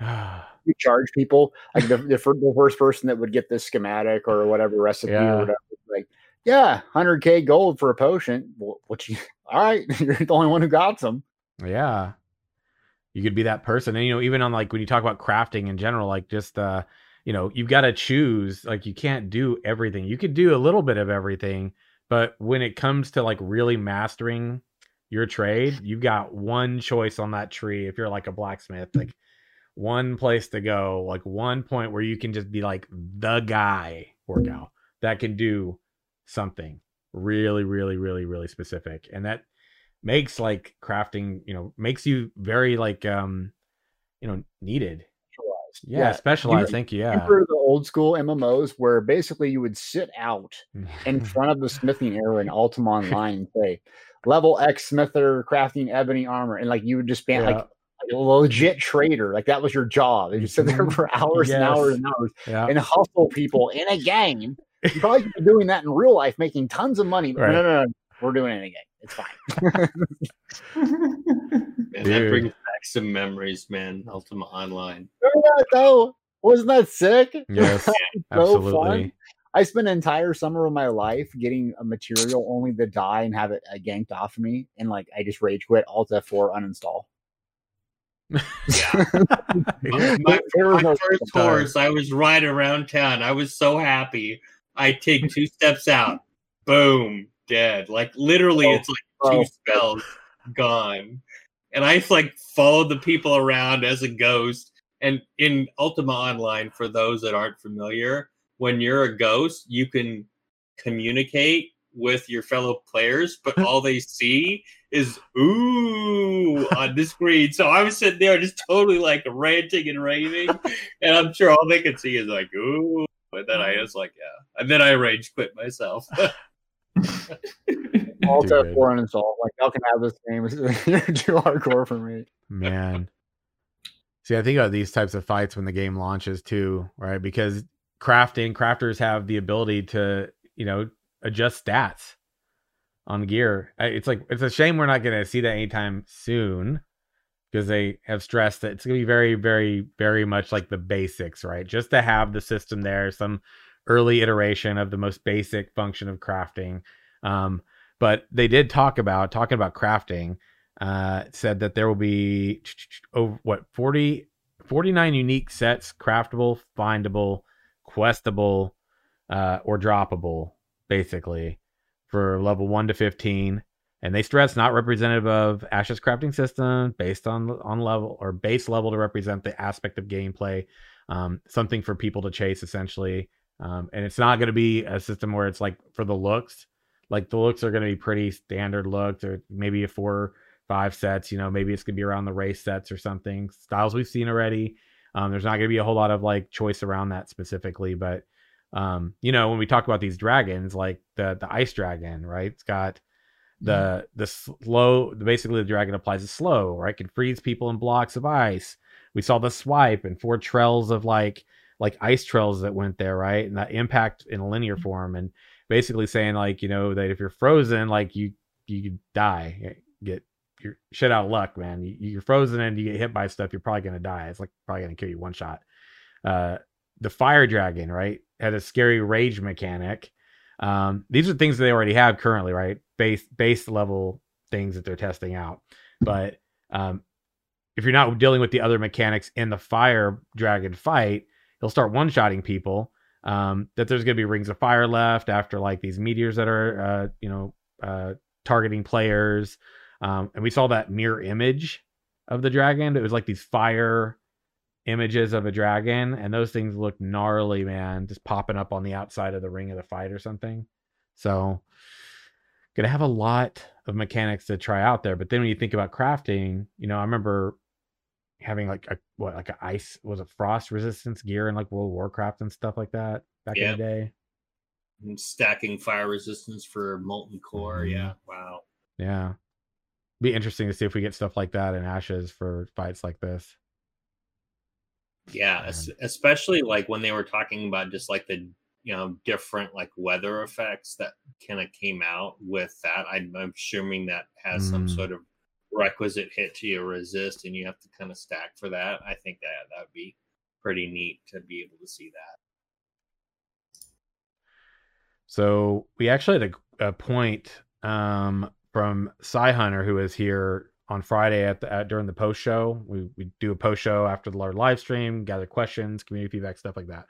Speaker 2: You charge people like the the, the first person that would get this schematic or whatever recipe
Speaker 1: Yeah.
Speaker 2: or whatever, like, yeah, hundred k gold for a potion. Well, what you? All right, you're the only one who got some.
Speaker 1: yeah, you could be that person. And you know, even on like when you talk about crafting in general, like just uh, you know, you've got to choose. Like you can't do everything. You could do a little bit of everything, but when it comes to like really mastering your trade, you've got one choice on that tree. If you're like a blacksmith, like one place to go, like one point where you can just be like the guy or gal that can do something really, really, really, really specific. And that makes like crafting, you know, makes you very like um, you know, needed. Yeah,
Speaker 2: Yeah,
Speaker 1: specialized. Thank you. Yeah.
Speaker 2: Remember the old school MMOs where basically you would sit out in front of the smithing area in Ultima Online and say, level X smither crafting ebony armor. And like you would just be
Speaker 1: Yeah.
Speaker 2: like, legit trader. Like that was your job. And you sit there
Speaker 1: Mhm.
Speaker 2: for hours and hours and hours
Speaker 1: yeah.
Speaker 2: and hustle people in a game. You probably could be doing that in real life, making tons of money. But
Speaker 1: Right.
Speaker 2: no, no, no. We're doing it in a game. It's fine.
Speaker 4: Man, that brings back some memories, man. Ultima Online.
Speaker 2: Remember that though? Wasn't that sick?
Speaker 1: Yes.
Speaker 2: So
Speaker 1: Absolutely.
Speaker 2: fun. I spent an entire summer of my life getting a material only to die and have it uh, ganked off of me, and like I just rage quit, Alt F4, uninstall.
Speaker 4: Yeah.
Speaker 1: Yeah.
Speaker 4: My, my first horse, I was riding around town. I was so happy. I take two steps out, boom, dead. Like literally,
Speaker 2: Oh,
Speaker 4: it's like two
Speaker 2: oh.
Speaker 4: spells gone. And I like followed the people around as a ghost. And in Ultima Online, for those that aren't familiar, when you're a ghost, you can communicate with your fellow players, but all they see is ooh on the screen. So I was sitting there just totally like ranting and raving, and I'm sure all they could see is like ooh. And then I mm-hmm. was like, yeah. And then I rage quit myself.
Speaker 2: Alt
Speaker 1: Dude.
Speaker 2: F4 uninstall. Like, how can have this game? You're too hardcore for me.
Speaker 1: Man. See, I think about these types of fights when the game launches too, right? Because crafting, crafters have the ability to, you know, adjust stats on gear. It's like it's a shame we're not going to see that anytime soon because they have stressed that it's going to be very, very, very much like the basics, right? Just to have the system there, some early iteration of the most basic function of crafting. Um, but they did talk about talking about crafting. Uh, said that there will be over what 40, 49 unique sets, craftable, findable, questable, uh, or droppable, basically for level one to fifteen. And they stress not representative of Ash's crafting system, based on on level or base level to represent the aspect of gameplay, um, something for people to chase essentially. Um, and it's not going to be a system where it's like for the looks, like the looks are going to be pretty standard looks, or maybe a four five sets. You know, maybe it's going to be around the race sets or something styles we've seen already. Um, there's not going to be a whole lot of like choice around that specifically, but um, you know, when we talk about these dragons, like the the ice dragon, right? It's got the the slow basically the dragon applies a slow right? Can freeze people in blocks of ice. We saw the swipe and four trails of like like ice trails that went there right? And that impact in a linear mm-hmm. form and basically saying like you know that if you're frozen like you you die get your shit out of luck man. You, are frozen and you get hit by stuff you're probably gonna die. It's like probably gonna kill you one shot. Uh the fire dragon right had a scary rage mechanic um, these are things that they already have currently, right? Base base level things that they're testing out. But um, if you're not dealing with the other mechanics in the fire dragon fight, he'll start one shotting people. Um, that there's going to be rings of fire left after like these meteors that are, uh, you know, uh, targeting players. Um, and we saw that mirror image of the dragon. It was like these fire images of a dragon, and those things look gnarly, man, just popping up on the outside of the ring of the fight or something. So, gonna have a lot of mechanics to try out there. But then when you think about crafting, you know, I remember having like a what like a ice was a frost resistance gear in like World Warcraft and stuff like that back yeah. in the day.
Speaker 4: And stacking fire resistance for molten core. Mm-hmm. Yeah. Wow.
Speaker 1: Yeah. Be interesting to see if we get stuff like that in Ashes for fights like this.
Speaker 4: Yeah, especially like when they were talking about just like the you know different like weather effects that kind of came out with that. I'm, I'm assuming that has mm. some sort of requisite hit to your resist, and you have to kind of stack for that. I think that that would be pretty neat to be able to see that.
Speaker 1: So we actually had a, a point um, from Psy Hunter who is here on Friday at the at, during the post show. We we do a post show after the live stream, gather questions, community feedback, stuff like that.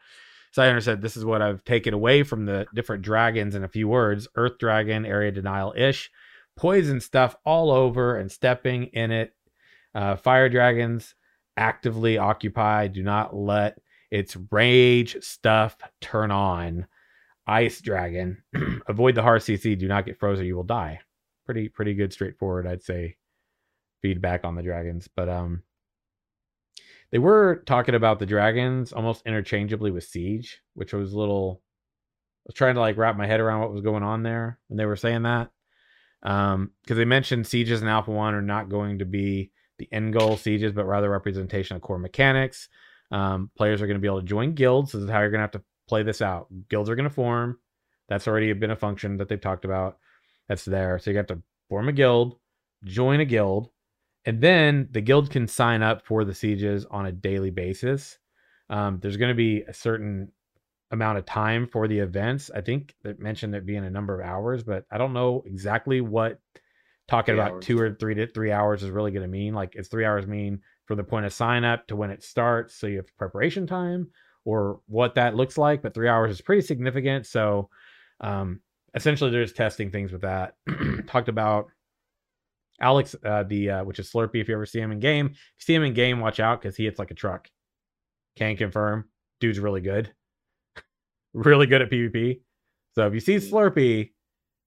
Speaker 1: Sider said, "This is what I've taken away from the different dragons in a few words: Earth Dragon, area denial ish, poison stuff all over and stepping in it. Uh, fire dragons actively occupy. Do not let its rage stuff turn on. Ice dragon, avoid the hard CC. Do not get frozen. You will die. Pretty pretty good, straightforward. I'd say feedback on the dragons, but um, they were talking about the dragons almost interchangeably with siege, which was a little. I was trying to like wrap my head around what was going on there when they were saying that, um, because they mentioned sieges and Alpha One are not going to be the end goal sieges, but rather representation of core mechanics. Um, players are going to be able to join guilds. This is how you're going to have to play this out. Guilds are going to form. That's already been a function that they've talked about. That's there. So you have to form a guild, join a guild, and then the guild can sign up for the sieges on a daily basis. Um, there's going to be a certain amount of time for the events. I think that mentioned it being a number of hours, but I don't know exactly what talking three about hours. two or three to three hours is really going to mean. Like, is three hours mean from the point of sign up to when it starts? So you have preparation time or what that looks like. But three hours is pretty significant. So um, essentially, they're just testing things with that. Talked about Alex, uh, the uh, which is Slurpee. If you ever see him in game, if you see him in game, watch out because he hits like a truck. Can confirm, dude's really good, really good at PvP. So if you see Slurpee,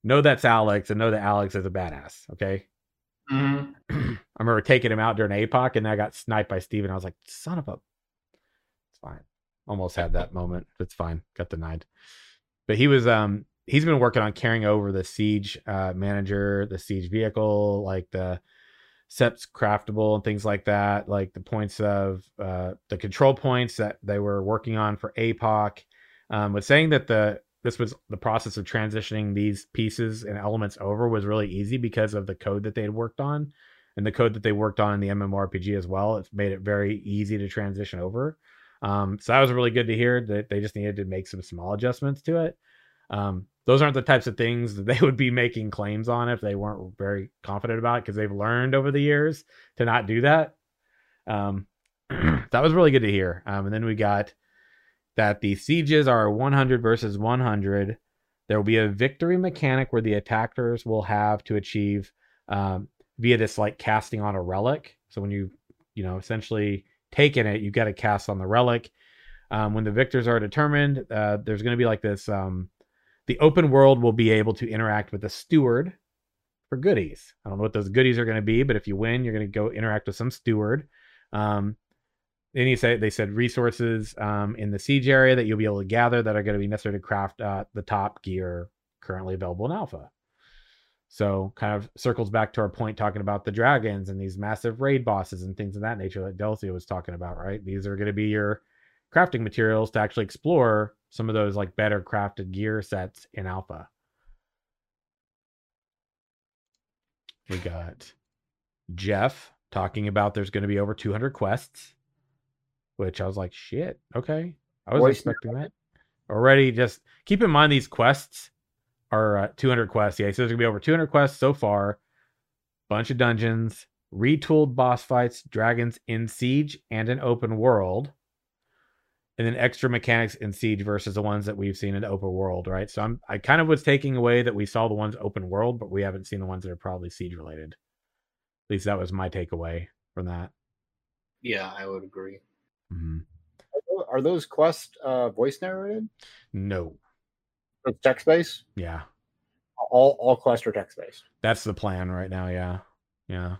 Speaker 1: know that's Alex and know that Alex is a badass. Okay. Mm-hmm. I remember taking him out during APOC and I got sniped by Steven. I was like, son of a. It's fine. Almost had that moment. It's fine. Got denied. But he was um he's been working on carrying over the siege uh, manager, the siege vehicle, like the seps craftable and things like that, like the points of uh, the control points that they were working on for APOC. Um, was saying that the this was the process of transitioning these pieces and elements over was really easy because of the code that they had worked on and the code that they worked on in the MMORPG as well. It's made it very easy to transition over. Um, so that was really good to hear that they just needed to make some small adjustments to it. Um, those aren't the types of things that they would be making claims on if they weren't very confident about it because they've learned over the years to not do that. Um, that was really good to hear. Um, and then we got that the sieges are 100 versus 100. There will be a victory mechanic where the attackers will have to achieve um, via this like casting on a relic. So when you, you know, essentially taken it, you've got to cast on the relic. Um, when the victors are determined, uh, there's going to be like this. Um, the open world will be able to interact with a steward for goodies. I don't know what those goodies are going to be, but if you win, you're going to go interact with some steward. Um, then he said they said resources um, in the siege area that you'll be able to gather that are going to be necessary to craft uh, the top gear currently available in alpha. So kind of circles back to our point talking about the dragons and these massive raid bosses and things of that nature that Deltia was talking about, right? These are going to be your crafting materials to actually explore some of those like better crafted gear sets in alpha. We got Jeff talking about there's going to be over 200 quests which I was like, shit, okay. I was Voice expecting that. Already, just keep in mind these quests are uh, 200 quests. Yeah, so there's gonna be over 200 quests so far. Bunch of dungeons, retooled boss fights, dragons in siege and an open world, and then extra mechanics in siege versus the ones that we've seen in the open world. Right. So I'm I kind of was taking away that we saw the ones open world, but we haven't seen the ones that are probably siege related. At least that was my takeaway from that.
Speaker 4: Yeah, I would agree.
Speaker 2: Mm-hmm. Are those quests uh, voice narrated?
Speaker 1: No.
Speaker 2: It's text based.
Speaker 1: Yeah.
Speaker 2: All all quests are text based.
Speaker 1: That's the plan right now. Yeah. Yeah.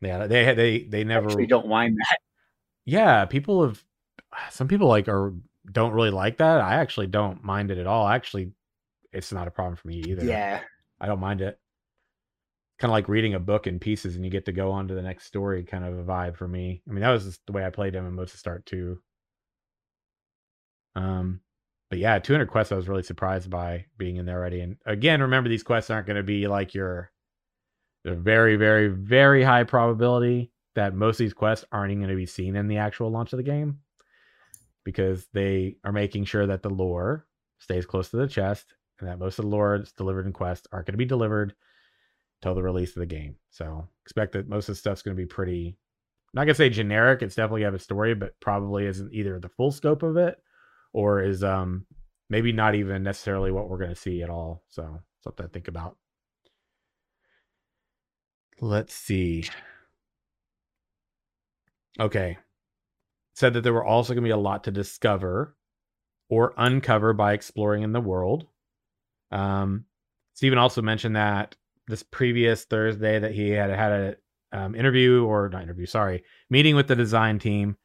Speaker 1: Yeah. They they they never.
Speaker 2: We don't mind that.
Speaker 1: Yeah, people have. Some people like are don't really like that. I actually don't mind it at all. Actually, it's not a problem for me either.
Speaker 2: Yeah.
Speaker 1: I don't mind it kind of like reading a book in pieces and you get to go on to the next story kind of a vibe for me. I mean, that was the way I played MMOs to start too. Um, but yeah, 200 quests I was really surprised by being in there already. And again, remember these quests aren't going to be like your they're very, very, very high probability that most of these quests aren't even going to be seen in the actual launch of the game because they are making sure that the lore stays close to the chest and that most of the lore that's delivered in quest aren't going to be delivered till the release of the game. So expect that most of the stuff's going to be pretty. I'm not gonna say generic. It's definitely have a story, but probably isn't either the full scope of it, or is um maybe not even necessarily what we're going to see at all. So something to think about. Let's see. Okay. Said that there were also going to be a lot to discover or uncover by exploring in the world. Um, Steven also mentioned that this previous Thursday that he had had a um, interview or not interview, sorry, meeting with the design team,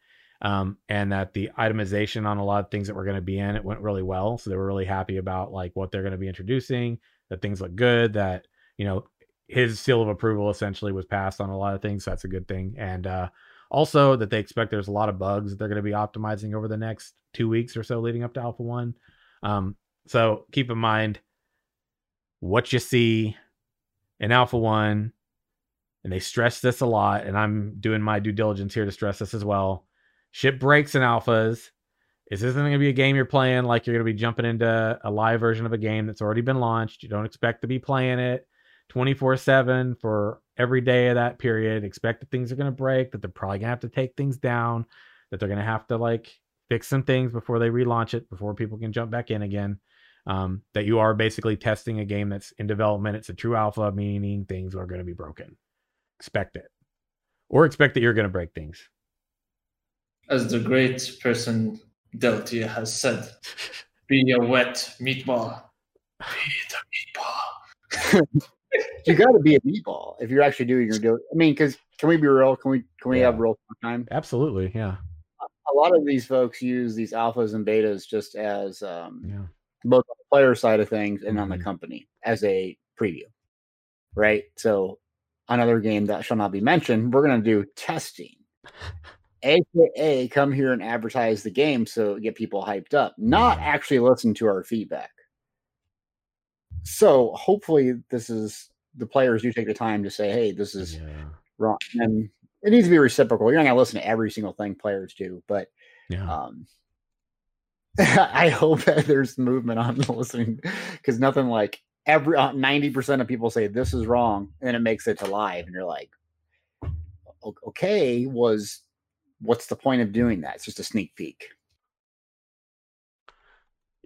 Speaker 1: um, and that the itemization on a lot of things that were going to be in it went really well. So they were really happy about like what they're going to be introducing. That things look good. That you know his seal of approval essentially was passed on a lot of things. So that's a good thing. And uh, also that they expect there's a lot of bugs that they're going to be optimizing over the next two weeks or so leading up to Alpha One. Um, so keep in mind what you see in Alpha 1, and they stress this a lot, and I'm doing my due diligence here to stress this as well. Ship breaks in alphas. This isn't going to be a game you're playing like you're going to be jumping into a live version of a game that's already been launched. You don't expect to be playing it 24 7 for every day of that period. Expect that things are going to break, that they're probably going to have to take things down, that they're going to have to like fix some things before they relaunch it, before people can jump back in again um, that you are basically testing a game that's in development. It's a true alpha, meaning things are going to be broken. Expect it, or expect that you're going to break things.
Speaker 3: As the great person Deltia has said, be a wet meatball. Be
Speaker 2: the meatball. you got to be a meatball if you're actually doing your deal. I mean, because can we be real? Can we can we yeah. have real time?
Speaker 1: Absolutely, yeah.
Speaker 2: A lot of these folks use these alphas and betas just as um, yeah both on the player side of things and on the mm-hmm. company as a preview. Right. So another game that shall not be mentioned, we're going to do testing. AKA come here and advertise the game so get people hyped up, not actually listen to our feedback. So hopefully this is the players do take the time to say, hey, this is yeah. wrong. And it needs to be reciprocal. You're not gonna listen to every single thing players do, but
Speaker 1: yeah.
Speaker 2: um I hope that there's movement on the listening because nothing like every uh, ninety percent of people say this is wrong, and then it makes it to live, and you're like, okay, was what's the point of doing that? It's just a sneak peek.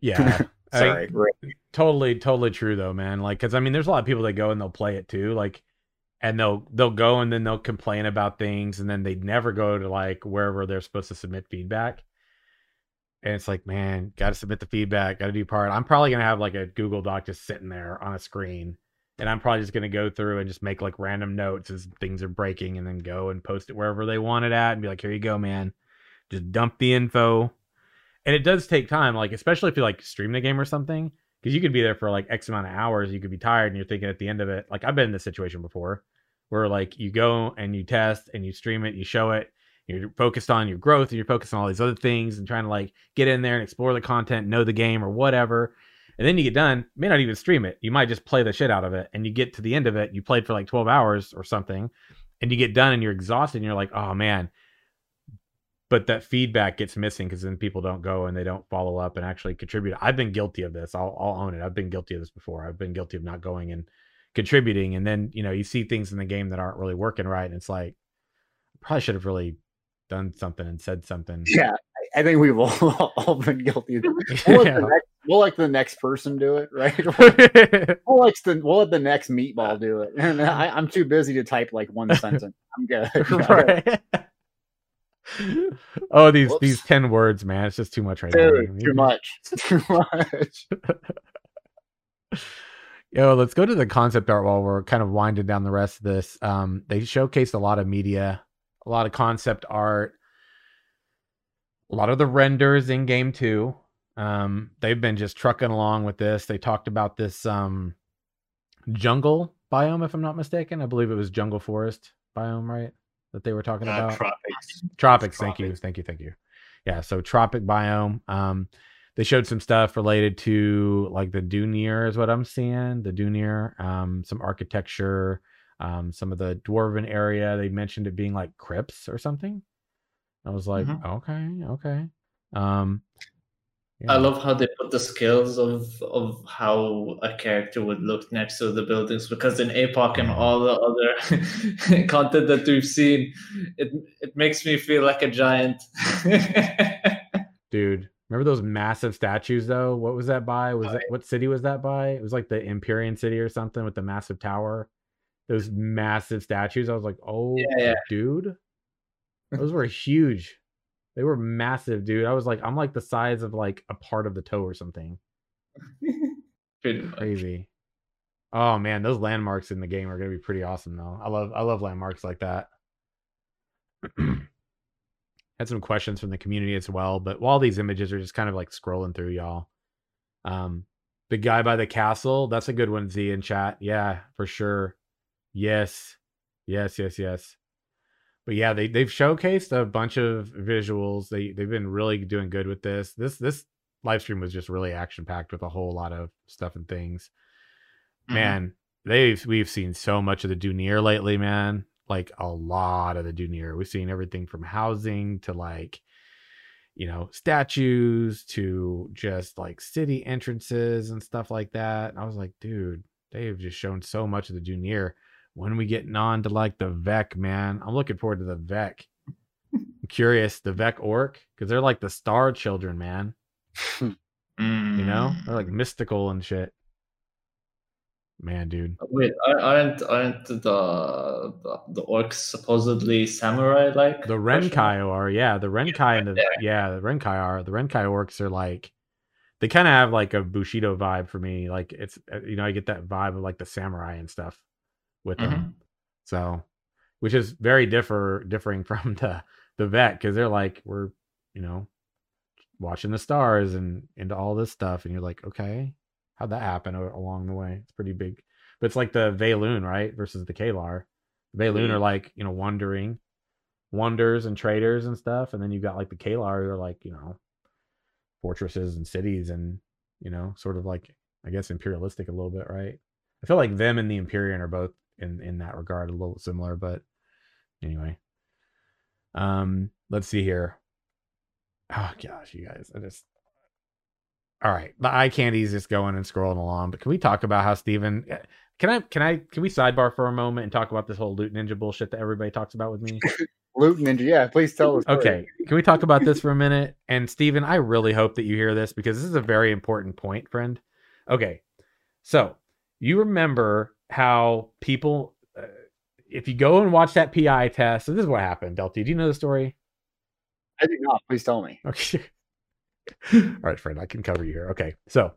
Speaker 1: Yeah. I-
Speaker 2: Sorry, right.
Speaker 1: totally totally true though man. Like because i mean there's a lot of people that go and they'll play it too like and they'll they'll go and then they'll complain about things and then they never go to like wherever they're supposed to submit feedback. And it's like man gotta submit the feedback gotta do part. I'm probably gonna have like a google doc just sitting there on a screen and i'm probably just gonna go through and just make like random notes as things are breaking and then go and post it wherever they want it at and be like here you go man. Just dump the info and it does take time like especially if you like stream the game or something because you could be there for like x amount of hours you could be tired and you're thinking at the end of it like i've been in this situation before where like you go and you test and you stream it you show it you're focused on your growth and you're focused on all these other things and trying to like get in there and explore the content know the game or whatever and then you get done may not even stream it you might just play the shit out of it and you get to the end of it you played for like 12 hours or something and you get done and you're exhausted and you're like oh man but that feedback gets missing because then people don't go and they don't follow up and actually contribute. I've been guilty of this. I'll, I'll own it. I've been guilty of this before. I've been guilty of not going and contributing. And then, you know, you see things in the game that aren't really working right. And it's like, I probably should have really done something and said something.
Speaker 2: Yeah, I- think we've all, all been guilty. of We'll let, the next, we'll let the next person do it, right? We'll let the we'll let the next meatball do it. And I, I'm too busy to type like one sentence. I'm good.
Speaker 1: right. oh, these
Speaker 2: Whoops.
Speaker 1: these 10 words, man. It's just too much right now.
Speaker 2: Too much. Too much.
Speaker 1: Yo, let's go to the concept art while we're kind of winding down the rest of this. Um, they showcased a lot of media, a lot of concept art, a lot of the renders in game two. Um, they've been just trucking along with this. They talked about this um jungle biome, if I'm not mistaken. I believe it was jungle forest biome, right? That they were talking
Speaker 4: Uh,
Speaker 1: about.
Speaker 4: tropics.
Speaker 1: Tropics, thank you, thank you, thank you. Yeah, so tropic biome. Um, they showed some stuff related to like the Dunir is what I'm seeing. The Dunir, um, some architecture, um, some of the dwarven area. They mentioned it being like crypts or something. I was like,
Speaker 3: Mhm.
Speaker 1: okay, okay. Um,
Speaker 3: I love how they put the scales of of how a character would look next to the buildings because in APOC and all the other content that we've seen, it it makes me feel like a giant.
Speaker 1: dude. Remember those massive statues though? What was that by? Was oh, that what city was that by? It was like the Empyrean city or something with the massive tower. Those massive statues. I was like, oh,
Speaker 3: yeah.
Speaker 1: dude, those were huge. They were massive, dude. I was like, I'm like the size of like a part of the toe or something. Crazy. Oh man, those landmarks in the game are gonna be pretty awesome though. I love I love landmarks like that. Had some questions from the community as well, but while these images are just kind of like scrolling through, y'all. Um, the guy by the castle, that's a good one, Z in chat. Yeah, for sure. Yes. Yes, yes, yes. But yeah, they they've showcased a bunch of visuals. They they've been really doing good with this. This this live stream was just really action packed with a whole lot of stuff and things.
Speaker 3: Mhm.
Speaker 1: Man, they've we've seen so much of the Dunir lately, man. Like a lot of the Dunir. We've seen everything from housing to like, you know, statues to just like city entrances and stuff like that. And I was like, dude, they have just shown so much of the Dunir. When are we getting on to like the Vek, man? I'm looking forward to the Vek. I'm curious, the Vek orc, because they're like the star children, man. You know, they're like
Speaker 3: Mm.
Speaker 1: mystical and shit. Man, dude.
Speaker 3: Wait, ar- aren't aren't the the, the orcs supposedly samurai like?
Speaker 1: The Renkai are, yeah, the Renkai and the yeah, the Renkai are. The Renkai orcs are like they kind of have like a Bushido vibe for me. Like it's uh, you know, I get that vibe of like the samurai and stuff with mm-hmm. them. So, which is very differ differing from the the vet because they're like we're you know watching the stars and into all this stuff, and you're like, okay, how'd that happen along the way? It's pretty big, but it's like the Vaelune, right, versus the Kaelar. The Vaelune mm-hmm. are like you know wandering wonders and traders and stuff, and then you've got like the Kaelar who are like you know fortresses and cities and you know sort of like I guess imperialistic a little bit, right? I feel like them and the Empyrean are both in in that regard a little similar, but anyway. Um, let's see here. Oh gosh, you guys, I just all right, the eye candy is just going and scrolling along. But can we talk about how Steven can I can I can we sidebar for a moment and talk about this whole loot ninja bullshit that everybody talks about with me?
Speaker 2: Loot ninja, yeah. Please tell us.
Speaker 1: Okay, can we talk about this for a minute? And Steven, I really hope that you hear this because this is a very important point, friend. Okay, so you remember how people, uh, if you go and watch that PI test, so this is what happened. Delty, do you know the story?
Speaker 2: I do not. Please tell me.
Speaker 1: Okay. All right, friend, I can cover you here. Okay, so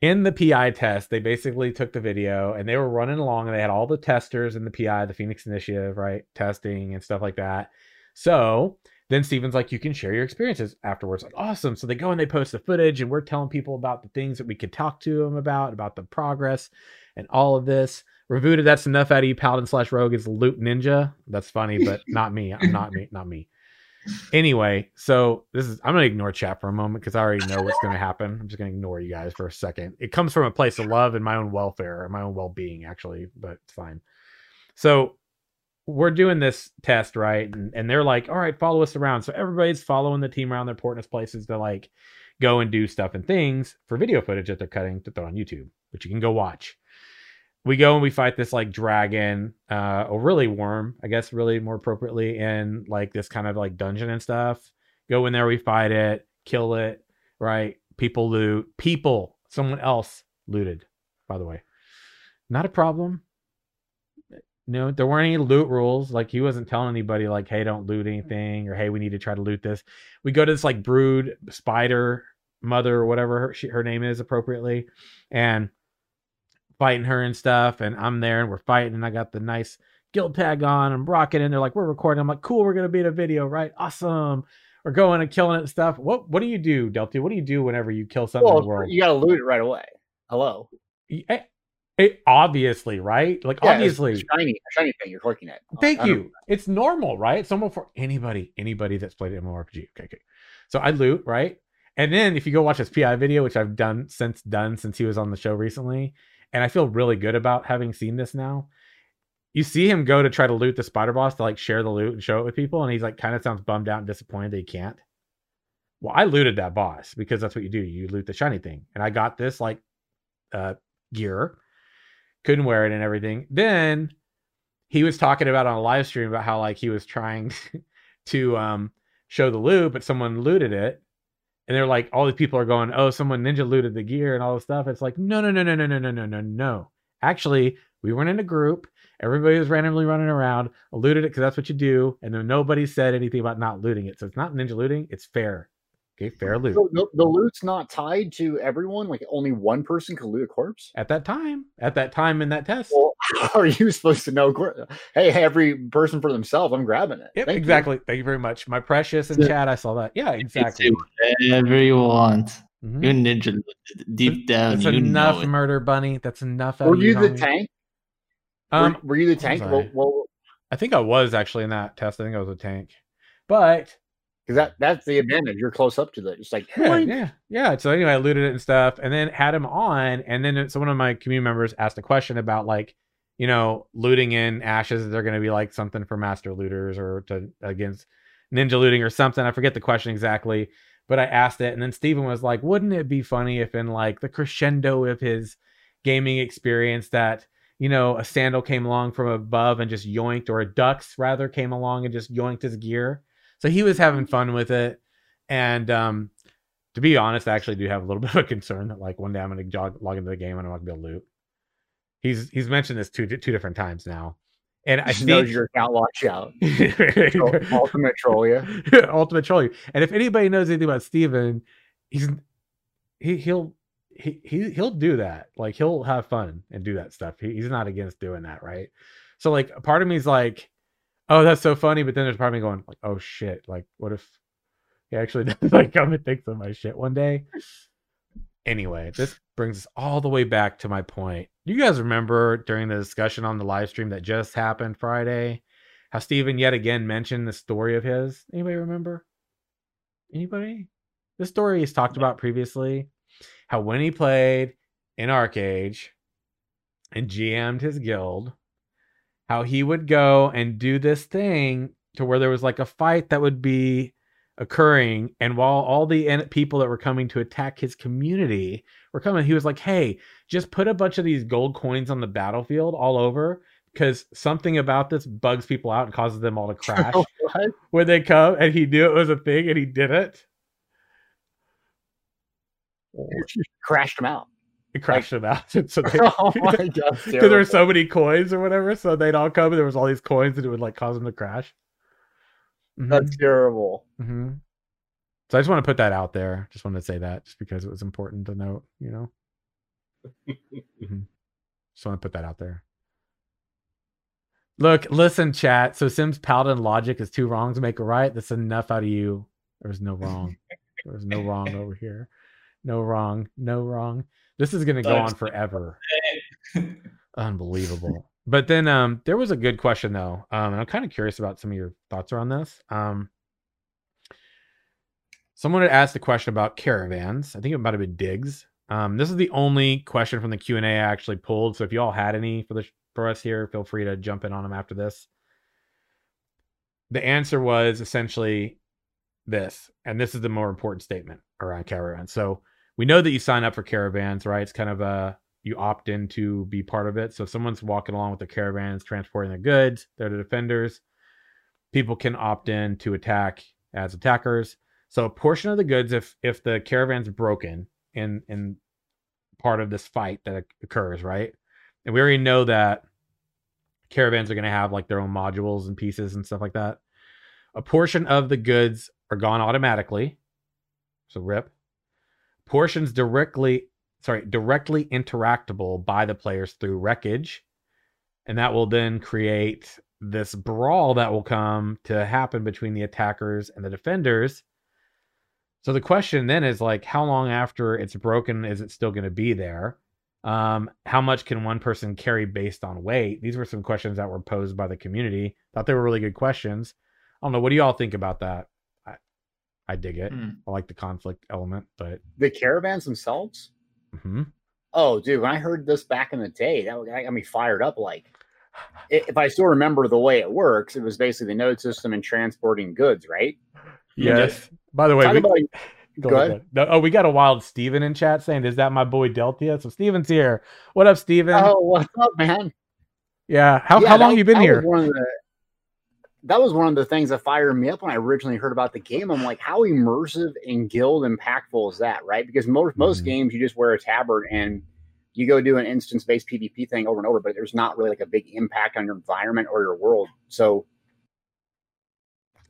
Speaker 1: in the PI test, they basically took the video and they were running along and they had all the testers in the PI, the Phoenix Initiative, right? Testing and stuff like that. So then Steven's like, you can share your experiences afterwards. Like, awesome. So they go and they post the footage and we're telling people about the things that we could talk to them about, about the progress and all of this. Revuta, that's enough out of you, Paladin slash Rogue is loot ninja. That's funny, but not me. I'm not me, not me anyway, so this is I'm gonna ignore chat for a moment because I already know what's gonna happen. I'm just gonna ignore you guys for a second. It comes from a place of love and my own welfare, my own well being, actually, but it's fine. So we're doing this test, right? And, and they're like, all right, follow us around. So everybody's following the team around their portness places to like go and do stuff and things for video footage that they're cutting to throw on YouTube, which you can go watch we go and we fight this like dragon uh or really worm i guess really more appropriately in like this kind of like dungeon and stuff. Go in there we fight it kill it right? People loot. People. Someone else looted by the way. Not a problem. No there weren't any loot rules. Like he wasn't telling anybody like hey don't loot anything or hey we need to try to loot this. We go to this like brood spider mother or whatever her, she, her name is appropriately and fighting her and stuff, and I'm there and we're fighting, and I got the nice guild tag on. I'm rocking, and they're like, "We're recording." I'm like, "Cool, we're gonna be in a video, right? Awesome." We're going and killing it and stuff. What What do you do, Delty? What do you do whenever you kill something
Speaker 2: well,
Speaker 1: in the world?
Speaker 2: You gotta loot it right away. Hello.
Speaker 1: It, eh, it, obviously, right? Like
Speaker 2: Yeah,
Speaker 1: obviously.
Speaker 2: shiny, shiny thing. You're clicking it.
Speaker 1: Thank
Speaker 2: I
Speaker 1: you. It's normal, right? It's normal for anybody, anybody that's played MMORPG. Okay, okay. So I loot, right? And then if you go watch his PI video, which I've done since done since he was on the show recently, and I feel really good about having seen this now. You see him go to try to loot the spider boss to like share the loot and show it with people, and he's like kind of sounds bummed out and disappointed that he can't. Well, I looted that boss because that's what you do. You loot the shiny thing. And I got this like uh gear, couldn't wear it and everything. Then he was talking about on a live stream about how like he was trying to um show the loot, but someone looted it. And they're like, all these people are going, oh, someone ninja looted the gear and all this stuff. It's like, no, no, no, no, no, no, no, no, no, no. Actually, we weren't in a group. Everybody was randomly running around, looted it because that's what you do. And then nobody said anything about not looting it. So it's not ninja looting, it's fair. Okay, fair loot.
Speaker 2: So the, the loot's not tied to everyone. Like only one person can loot a corpse.
Speaker 1: At that time, at that time in that test.
Speaker 2: Well, how are you supposed to know? cor- Hey, every person for themselves. I'm grabbing it.
Speaker 1: Yep,
Speaker 2: Thank you.
Speaker 1: exactly. Thank you very much. My precious in
Speaker 3: Yeah.
Speaker 1: chat, I saw that. Yeah, exactly.
Speaker 3: can whatever you want.
Speaker 1: Mhm.
Speaker 3: You're ninja deep down.
Speaker 1: That's
Speaker 3: you
Speaker 1: enough,
Speaker 3: know it.
Speaker 1: murder bunny. That's enough.
Speaker 2: Were you the
Speaker 1: homie.
Speaker 2: tank?
Speaker 1: Um,
Speaker 2: were, were you the tank? Well,
Speaker 1: I?
Speaker 2: well,
Speaker 1: I think I was actually in that test. I think I was a tank, but
Speaker 2: because that that's the advantage. You're close up to that. It's like
Speaker 1: yeah,
Speaker 2: boing.
Speaker 1: yeah, yeah. So anyway, I looted it and stuff, and then had him on, and then uh, so one of my community members asked a question about like, you know, looting in ashes. Is there going to be like something for master looters or to against ninja looting or something? I forget the question exactly, but I asked it, and then Steven was like, "Wouldn't it be funny if in like the crescendo of his gaming experience that." You know, a sandal came along from above and just yoinked, or a ducks rather came along and just yoinked his gear. So he was having fun with it. And um, to be honest, I actually do have a little bit of a concern that like one day I'm going to jog, log into the game and I'm not going to be able to loot. He's he's mentioned this two two different times now, and I think
Speaker 2: knows your account watch out. Ultimate troll you.
Speaker 1: ultimate troll you. And if anybody knows anything about Steven, he's he he'll he, he he'll do that. Like he'll have fun and do that stuff. He, he's not against doing that, right? So like part of me is like, oh, that's so funny, but then there's me going like, oh shit, like what if he actually does like come and take some of my shit one day? Anyway, this brings us all the way back to my point. You guys remember during the discussion on the live stream that just happened Friday, how Steven yet again mentioned the story of his? Anybody remember? Anybody? This story he's talked about previously. How when he played in ArcheAge and GM'd his guild, how he would go and do this thing to where there was like a fight that would be occurring. And while all the people that were coming to attack his community were coming he was like hey just put a bunch of these gold coins on the battlefield all over because something about this bugs people out and causes them all to crash when they come. And he knew it was a thing and he did it.
Speaker 2: Crashed them out.
Speaker 1: It crashed them out so they
Speaker 2: oh my god.
Speaker 1: because there were so many coins or whatever so they'd all come and there was all these coins and it would like cause them to crash Mhm.
Speaker 2: That's terrible.
Speaker 1: hmm So I just want to put that out there. Just wanted to say that just because it was important to note, you know. hmm Just want to put that out there. Look, listen, chat. So Sims Paladin logic is two wrongs make a right. That's enough out of you. There was no wrong. There was no wrong over here. No wrong. No wrong. This is gonna go on forever. Unbelievable. But then um there was a good question though. Um and I'm kind of curious about some of your thoughts around this. Um someone had asked a question about caravans. I think it might have been Diggs. Um this is the only question from the Q&A I actually pulled. So if you all had any for the for us here, feel free to jump in on them after this. The answer was essentially this, and this is the more important statement around caravans. So we know that you sign up for caravans, right? It's kind of a you opt in to be part of it. So if someone's walking along with the caravans, transporting their goods, they're the defenders. People can opt in to attack as attackers. So a portion of the goods, if if the caravan's broken in in part of this fight that occurs, right? And we already know that caravans are going to have like their own modules and pieces and stuff like that. A portion of the goods are gone automatically. So rip. Portions directly sorry, directly interactable by the players through wreckage. And that will then create this brawl that will come to happen between the attackers and the defenders. So the question then is like, how long after it's broken is it still going to be there? Um, how much can one person carry based on weight? These were some questions that were posed by the community. Thought they were really good questions. I don't know. What do you all think about that? I, I dig it.
Speaker 3: Hmm.
Speaker 1: I like the conflict element, but
Speaker 2: The caravans themselves.
Speaker 1: mhm.
Speaker 2: Oh, dude, when I heard this back in the day, that that got me fired up. Like, if I still remember the way it works, it was basically the node system and transporting goods, right?
Speaker 1: yes. By the way, we,
Speaker 2: about
Speaker 1: Go
Speaker 2: Go
Speaker 1: ahead.
Speaker 2: ahead.
Speaker 1: No, oh, we got a wild Steven in chat saying, "Is that my boy Deltia?" So Steven's here. What up, Steven?
Speaker 2: oh, what's up, man?
Speaker 1: yeah. How
Speaker 2: Yeah,
Speaker 1: how long
Speaker 2: that-
Speaker 1: you been here?
Speaker 2: one of the- that was one of the things that fired me up when I originally heard about the game. I'm like, how immersive and guild impactful is that, right? Because most most
Speaker 1: Mhm.
Speaker 2: games you just wear a tabard and you go do an instance based PvP thing over and over, but there's not really like a big impact on your environment or your world. So,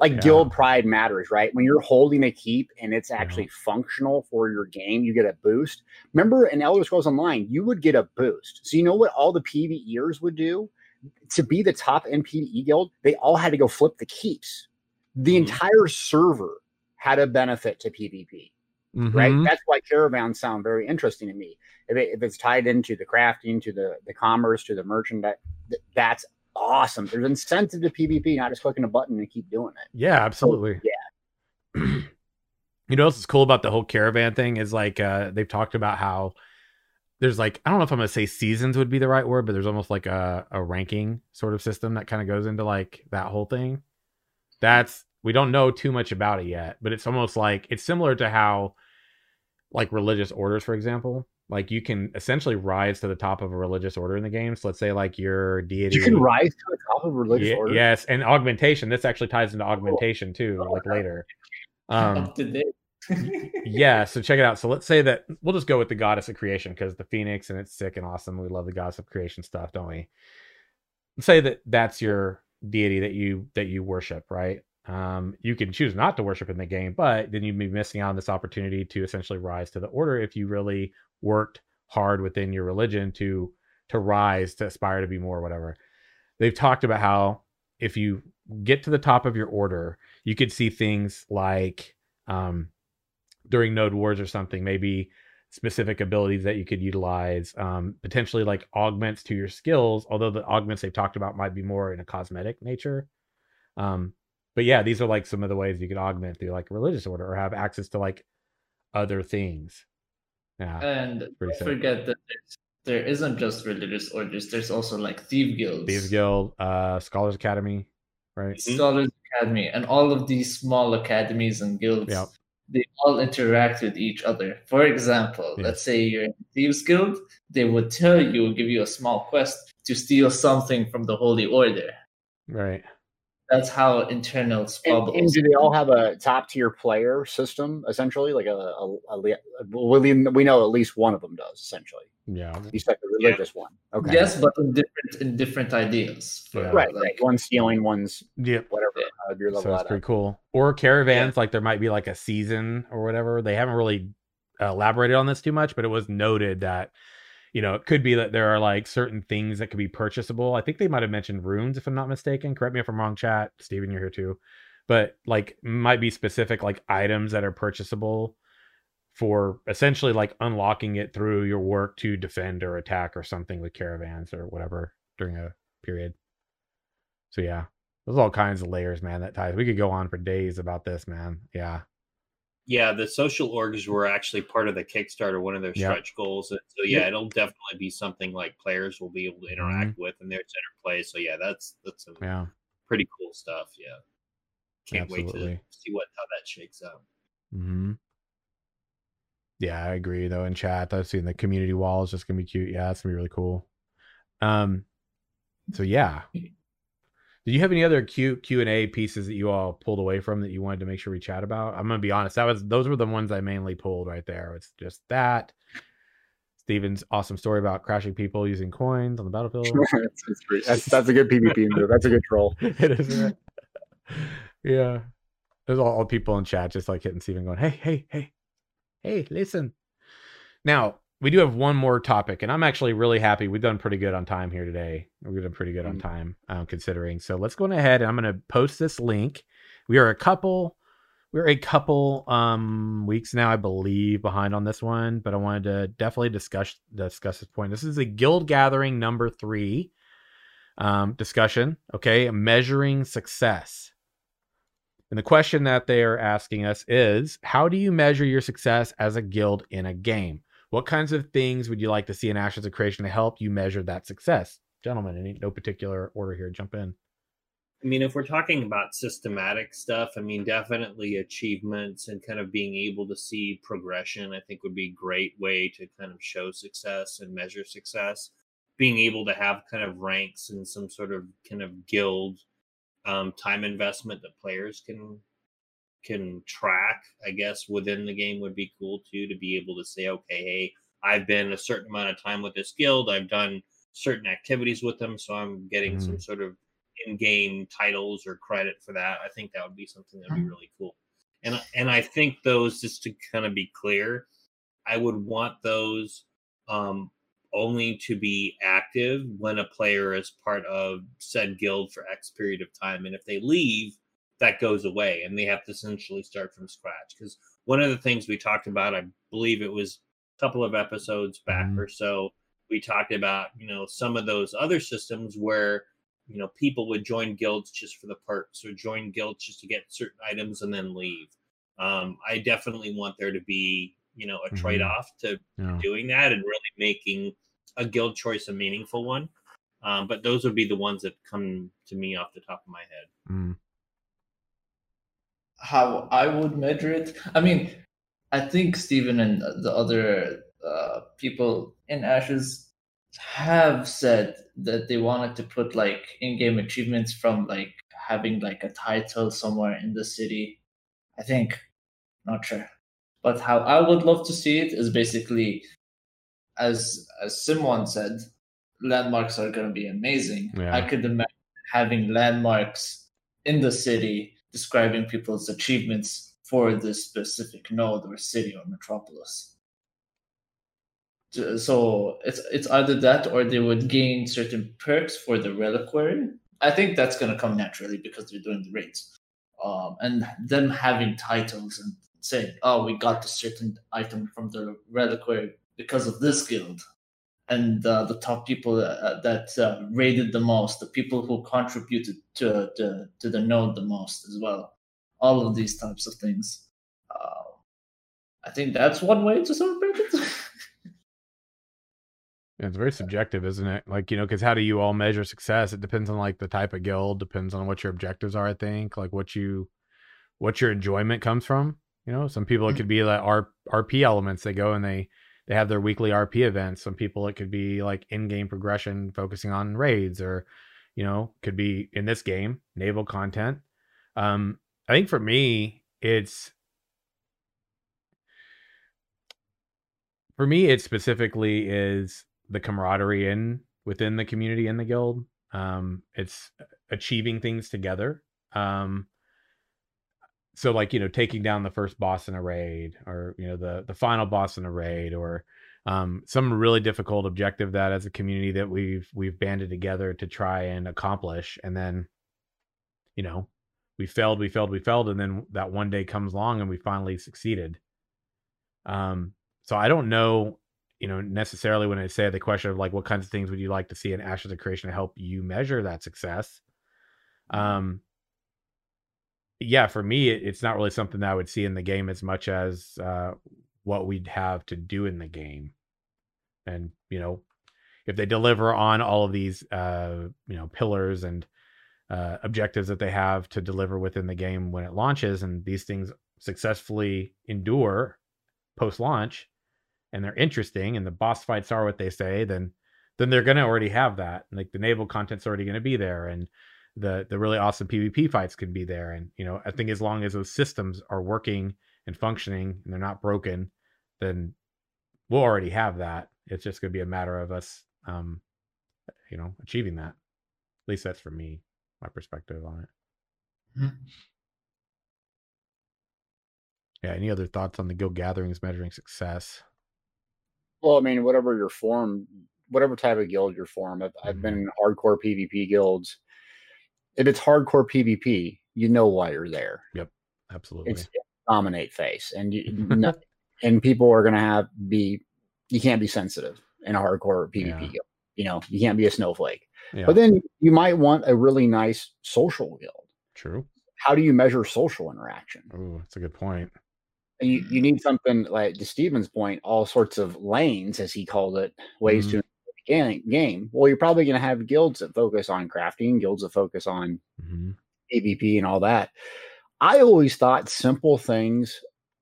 Speaker 2: like
Speaker 1: Yeah.
Speaker 2: guild pride matters, right? When you're holding a keep and it's actually functional for your game, you get a boost. Remember in Elder Scrolls Online, you would get a boost. So you know what all the PvEers would do to be the top NPE guild? They all had to go flip the keeps. The
Speaker 3: Mhm.
Speaker 2: entire server had a benefit to PvP right?
Speaker 1: Mhm.
Speaker 2: That's why caravans sound very interesting to me. If, it, if it's tied into the crafting, to the the commerce, to the merchant, that that's awesome. There's incentive to PvP, not just clicking a button and keep doing it.
Speaker 1: Yeah, absolutely.
Speaker 2: yeah.
Speaker 1: you know what's cool about the whole caravan thing is like uh they've talked about how there's like I don't know if I'm gonna say seasons would be the right word, but there's almost like a, a ranking sort of system that kind of goes into like that whole thing. That's we don't know too much about it yet, but it's almost like it's similar to how like religious orders, for example. Like you can essentially rise to the top of a religious order in the game. So let's say like your deity.
Speaker 2: You can rise to the top of a religious
Speaker 1: Ye-
Speaker 2: order.
Speaker 1: Yes, and augmentation. This actually ties into augmentation too, like later. Um,
Speaker 3: Up to date.
Speaker 1: Yeah, so check it out. So let's say that we'll just go with the goddess of creation because the phoenix and it's sick and awesome. We love the goddess of creation stuff, don't we? Let's say that that's your deity that you that you worship, right? Um, you can choose not to worship in the game, but then you'd be missing out on this opportunity to essentially rise to the order if you really worked hard within your religion to to rise to aspire to be more, whatever. They've talked about how if you get to the top of your order, you could see things like um, during node wars or something, maybe specific abilities that you could utilize, um, potentially like augments to your skills. Although the augments they've talked about might be more in a cosmetic nature. Um, but yeah, these are like some of the ways you could augment through like a religious order or have access to like other things. Yeah,
Speaker 3: and don't forget that there isn't just religious orders. There's also like thief guilds,
Speaker 1: Thieves Guild, uh, Scholars Academy, right?
Speaker 3: Scholars academy, and all of these small academies and guilds,
Speaker 1: Yep.
Speaker 3: They all interact with each other. For example, let's say you're in Thieves Guild, they would tell you, give you a small quest to steal something from the Holy Order.
Speaker 1: Right.
Speaker 3: That's how internal
Speaker 2: And, and do they all have a top tier player system essentially? Like a, a, a, le- well, we we know at least one of them does essentially.
Speaker 1: Yeah.
Speaker 2: You said the religious one. Okay.
Speaker 3: Yes, but in different in different ideas.
Speaker 1: Yeah.
Speaker 2: Right.
Speaker 3: like-
Speaker 2: right. One stealing, one's
Speaker 1: yeah,
Speaker 2: whatever.
Speaker 3: Yeah.
Speaker 2: Uh, your
Speaker 1: So
Speaker 2: level
Speaker 1: that's
Speaker 2: at.
Speaker 1: pretty cool. Or caravans, like there might be like a season or whatever. They haven't really uh, elaborated on this too much, but it was noted that you know it could be that there are like certain things that could be purchasable. I think they might have mentioned runes, if I'm not mistaken. Correct me if I'm wrong, chat. Steven, you're here too. But like might be specific like items that are purchasable for essentially like unlocking it through your work to defend or attack or something with caravans or whatever during a period. So yeah, there's all kinds of layers, man. That ties. We could go on for days about this, man. Yeah,
Speaker 4: Yeah, the social orgs were actually part of the Kickstarter, one of their
Speaker 1: Yep.
Speaker 4: stretch goals. And so yeah, it'll definitely be something like players will be able to interact
Speaker 1: Mm-hmm.
Speaker 4: with in their center play. So yeah, that's that's some
Speaker 1: yeah,
Speaker 4: pretty cool stuff. Yeah. Can't wait to see what how that shakes out.
Speaker 1: hmm yeah. I agree though. In chat, I've seen the community wall is just gonna be cute. Yeah, it's gonna be really cool. Um, so yeah. Do you have any other Q Q and A pieces that you all pulled away from that you wanted to make sure we chat about? I'm gonna be honest. That was those were the ones I mainly pulled right there. It's just that. Steven's awesome story about crashing people using coins on the battlefield.
Speaker 2: that's, that's, that's, that's a good PvP move. That's a good troll.
Speaker 1: it is. Right? yeah. There's all, all people in chat just like hitting Steven going, hey, hey, hey, hey, listen. Now, we do have one more topic, and I'm actually really happy. We've done pretty good on time here today. We've done pretty good on
Speaker 2: Mm.
Speaker 1: time, um, considering. So let's go ahead and I'm going to post this link. We are a couple, we're a couple um weeks now, I believe, behind on this one, but I wanted to definitely discuss discuss this point. This is a guild gathering number three um, discussion. Okay, measuring success. And the question that they are asking us is how do you measure your success as a guild in a game? What kinds of things would you like to see in Ashes of Creation to help you measure that success? Gentlemen, in no particular order here, jump in.
Speaker 4: I mean, if we're talking about systematic stuff, I mean, definitely achievements and kind of being able to see progression, I think would be a great way to kind of show success and measure success. Being able to have kind of ranks and some sort of kind of guild um, time investment that players can can track, I guess, within the game would be cool too. To be able to say, okay, hey, I've been a certain amount of time with this guild, I've done certain activities with them, so I'm getting some sort of in-game titles or credit for that. I think that would be something that'd be really cool. And and I think those just to kind of be clear, I would want those um only to be active when a player is part of said guild for X period of time. And if they leave, that goes away and they have to essentially start from scratch. Because one of the things we talked about, I believe it was a couple of episodes back
Speaker 1: Mhm.
Speaker 4: or so, we talked about, you know, some of those other systems where you know people would join guilds just for the perks or join guilds just to get certain items and then leave um, i definitely want there to be you know a
Speaker 1: Mhm.
Speaker 4: trade-off to
Speaker 1: Yeah.
Speaker 4: doing that and really making a guild choice a meaningful one um, but those would be the ones that come to me off the top of my head
Speaker 1: Mm,
Speaker 3: how I would measure it. I mean, I think Steven and the other uh, people in Ashes have said that they wanted to put like in-game achievements from like having like a title somewhere in the city. I think, not sure, but how I would love to see it is basically, as as Simon said, landmarks are going to be amazing.
Speaker 1: Yeah.
Speaker 3: I could imagine having landmarks in the city describing people's achievements for this specific node or city or metropolis. So- it's it's either that or they would gain certain perks for the reliquary. I think that's gonna come naturally because they're doing the raids. Um, and them having titles and saying, "Oh, we got a certain item from the reliquary because of this guild," and uh, the top people uh, that uh, raided the most, the people who contributed to, to to the node the most as well. All of these types of things. Uh, I think that's one way to celebrate it.
Speaker 1: It's very subjective, isn't it? Like, you know, because how do you all measure success? It depends on like the type of guild, depends on what your objectives are, I think, like what you what your enjoyment comes from. You know, some people it could be like R, RP elements. They go and they they have their weekly RP events. Some people it could be like in-game progression focusing on raids or you know, could be in this game, naval content. Um I think for me, it's for me it specifically is the camaraderie in within the community in the guild. Um, it's achieving things together. Um, so like you know taking down the first boss in a raid or you know the the final boss in a raid or um, some really difficult objective that as a community that we've we've banded together to try and accomplish and then you know we failed we failed we failed and then that one day comes along and we finally succeeded. Um so i don't know you know necessarily when i say the question of like what kinds of things would you like to see in ashes of creation to help you measure that success. Um yeah for me it, it's not really something that i would see in the game as much as uh what we'd have to do in the game. And you know if they deliver on all of these uh you know pillars and uh objectives that they have to deliver within the game when it launches and these things successfully endure post launch and they're interesting and the boss fights are what they say then then they're going to already have that. Like the naval content's already going to be there and the the really awesome pvp fights can be there and you know i think as long as those systems are working and functioning and they're not broken then we'll already have that it's just going to be a matter of us um you know achieving that at least that's for me my perspective on it
Speaker 3: Mhm.
Speaker 1: yeah any other thoughts on the guild gatherings measuring success
Speaker 2: Well, I mean, whatever your form, whatever type of guild you're form. I've, I've been in hardcore PvP guilds. If it's hardcore PvP, you know why you're there.
Speaker 1: Yep, absolutely
Speaker 2: It's dominate face, and you, no- and people are gonna have be. You can't be sensitive in a hardcore PvP
Speaker 1: Yeah.
Speaker 2: You know, you can't be a snowflake.
Speaker 1: yeah
Speaker 2: But then you might want a really nice social guild.
Speaker 1: true
Speaker 2: How do you measure social interaction?
Speaker 1: oh that's a good point
Speaker 2: you, you need something like to Steven's point, all sorts of lanes, as he called it, ways
Speaker 1: Mhm.
Speaker 2: to game, game. Well, you're probably going to have guilds that focus on crafting, guilds that focus on
Speaker 1: hmm
Speaker 2: PvP and all that. I always thought simple things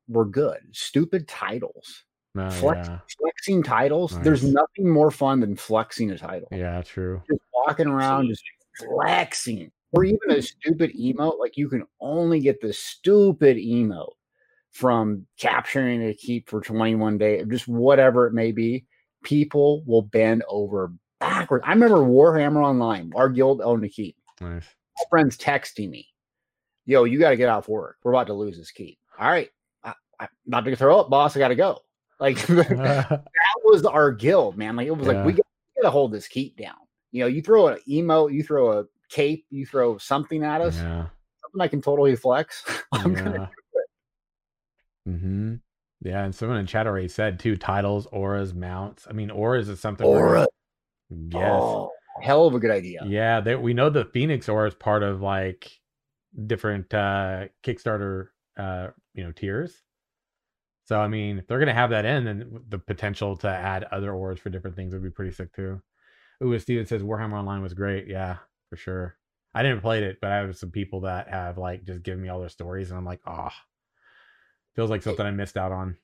Speaker 2: were good. Stupid titles,
Speaker 1: no,
Speaker 2: Flex,
Speaker 1: Oh, yeah
Speaker 2: flexing titles. There's nothing more fun than flexing a title.
Speaker 1: yeah true
Speaker 2: Just walking around, just flexing, or even a stupid emote. Like you can only get the stupid emote from capturing a keep for 21 days, just whatever it may be. People will bend over backwards. I remember Warhammer Online. Our guild owned a keep.
Speaker 1: nice
Speaker 2: My friends texting me, "Yo, you got to get off work. We're about to lose this keep." All right, I, I'm about to throw up, boss. I got to go. Like that was our guild, man. Like it was like we
Speaker 1: Yeah.
Speaker 2: got, we got to hold this keep down. You know, you throw an emote, you throw a cape, you throw something at us,
Speaker 1: yeah
Speaker 2: something I can totally flex. I'm gonna
Speaker 1: Mm-hmm. Yeah, and someone in chat already said too titles, auras, mounts. I mean, auras is something.
Speaker 2: aura.
Speaker 1: gonna- Yes.
Speaker 2: Oh, hell of a good idea.
Speaker 1: Yeah, they, we know the Phoenix aura is part of like different uh Kickstarter uh you know tiers. So I mean, if they're gonna have that in, then the potential to add other auras for different things would be pretty sick too. Ooh, as Steven says, Warhammer Online was great. Yeah, for sure. I didn't play it, but I have some people that have like just given me all their stories, and I'm like, oh, feels like something I missed out on.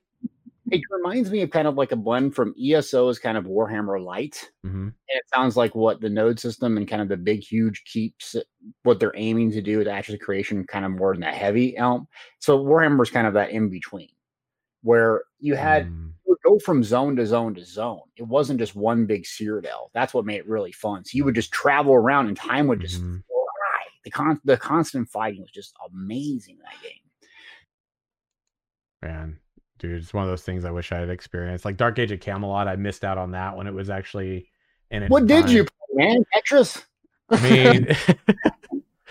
Speaker 2: It reminds me of kind of like a blend from ESO's kind of Warhammer Light.
Speaker 1: hmm
Speaker 2: And it sounds like what the node system and kind of the big, huge keeps, what they're aiming to do with of Creation, kind of more than that heavy elm. So Warhammer's kind of that in between, where you had
Speaker 1: Mm,
Speaker 2: you would go from zone to zone to zone. It wasn't just one big Cyrodiil. That's what made it really fun. So you would just travel around, and time would just
Speaker 1: Mhm.
Speaker 2: fly. The con- the constant fighting was just amazing in that game.
Speaker 1: Man, dude, it's one of those things I wish I had experienced. Like Dark Age of Camelot, I missed out on that when it was actually in its
Speaker 2: What did
Speaker 1: prime.
Speaker 2: you play, man? Tetris?
Speaker 1: I mean,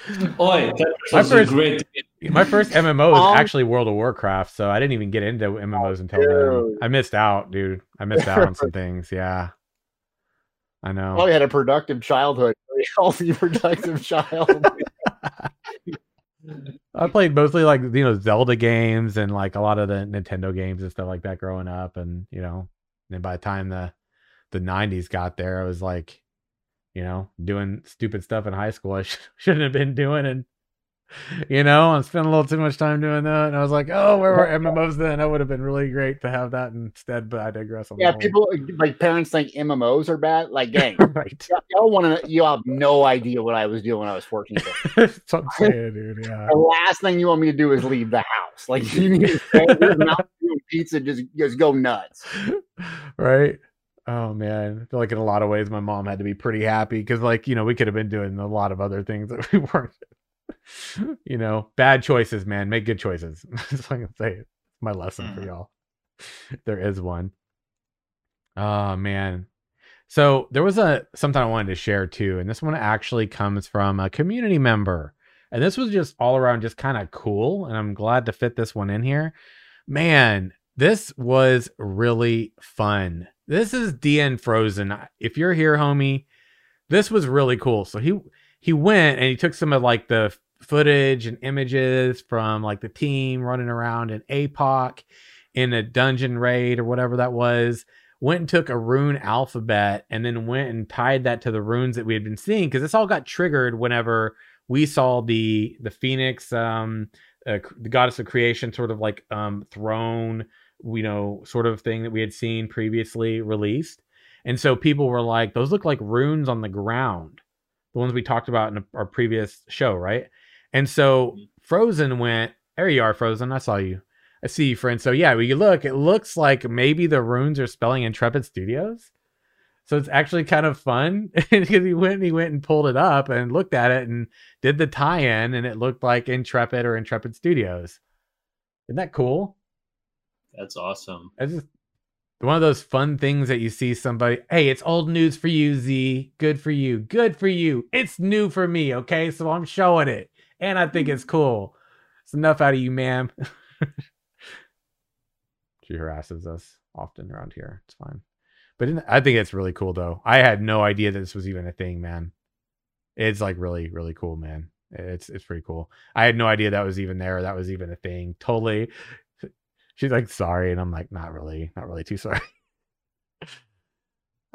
Speaker 3: Oi, that
Speaker 1: My
Speaker 3: was
Speaker 1: first-
Speaker 3: great.
Speaker 1: my first MMO was
Speaker 2: Um,
Speaker 1: actually World of Warcraft, so I didn't even get into MMOs until then. I missed out, dude. I missed out on some things. Yeah, I know.
Speaker 2: Probably had a productive childhood. Very healthy, productive child.
Speaker 1: I played mostly like you know Zelda games and like a lot of the Nintendo games and stuff like that growing up, and you know, then by the time the the 90s got there. I was like, you know, doing stupid stuff in high school I sh- shouldn't have been doing. And, you know, I spent a little too much time doing that. And I was like, oh, where were MMOs then? That would have been really great to have that instead. But I digress. On
Speaker 2: Yeah, people like parents think MMOs are bad. Like, dang,
Speaker 1: right.
Speaker 2: y'all- want to? You have no idea what I was doing when I was 14.
Speaker 1: That's what I'm saying, dude. Yeah.
Speaker 2: the last thing you want me to do is leave the house. Like, you need to stay doing pizza, just just go nuts.
Speaker 1: right? Oh man, I feel like in a lot of ways my mom had to be pretty happy because, like, you know, we could have been doing a lot of other things that we weren't. you know, bad choices, man. Make good choices. That's all I can say. It's my lesson for
Speaker 3: Mhm.
Speaker 1: y'all. There is one. Oh man. So there was a something I wanted to share too, and this one actually comes from a community member. And this was just all around just kind of cool. And I'm glad to fit this one in here. Man, this was really fun. This is DN Frozen. If you're here, homie, this was really cool. So he he went and he took some of like the footage and images from like the team running around in APOC in a dungeon raid or whatever that was. Went and took a rune alphabet and then went and tied that to the runes that we had been seeing because this all got triggered whenever we saw the the phoenix um uh, the goddess of creation sort of like um throne you know sort of thing that we had seen previously released and so people were like those look like runes on the ground the ones we talked about in our previous show right and so mm-hmm. frozen went there you are frozen i saw you i see you friend so yeah we look it looks like maybe the runes are spelling intrepid studios so it's actually kind of fun because he went and he went and pulled it up and looked at it and did the tie-in and it looked like Intrepid or Intrepid Studios. Isn't that cool?
Speaker 4: That's awesome.
Speaker 1: It's just one of those fun things that you see somebody, hey, it's old news for you, Z. Good for you. Good for you. It's new for me, okay? So I'm showing it. And I think it's cool. It's enough out of you, ma'am. she harasses us often around here. It's fine. But in, I think it's really cool though. I had no idea that this was even a thing, man. It's like really, really cool, man. It's it's pretty cool. I had no idea that was even there. That was even a thing. Totally. She's like sorry, and I'm like not really, not really too sorry.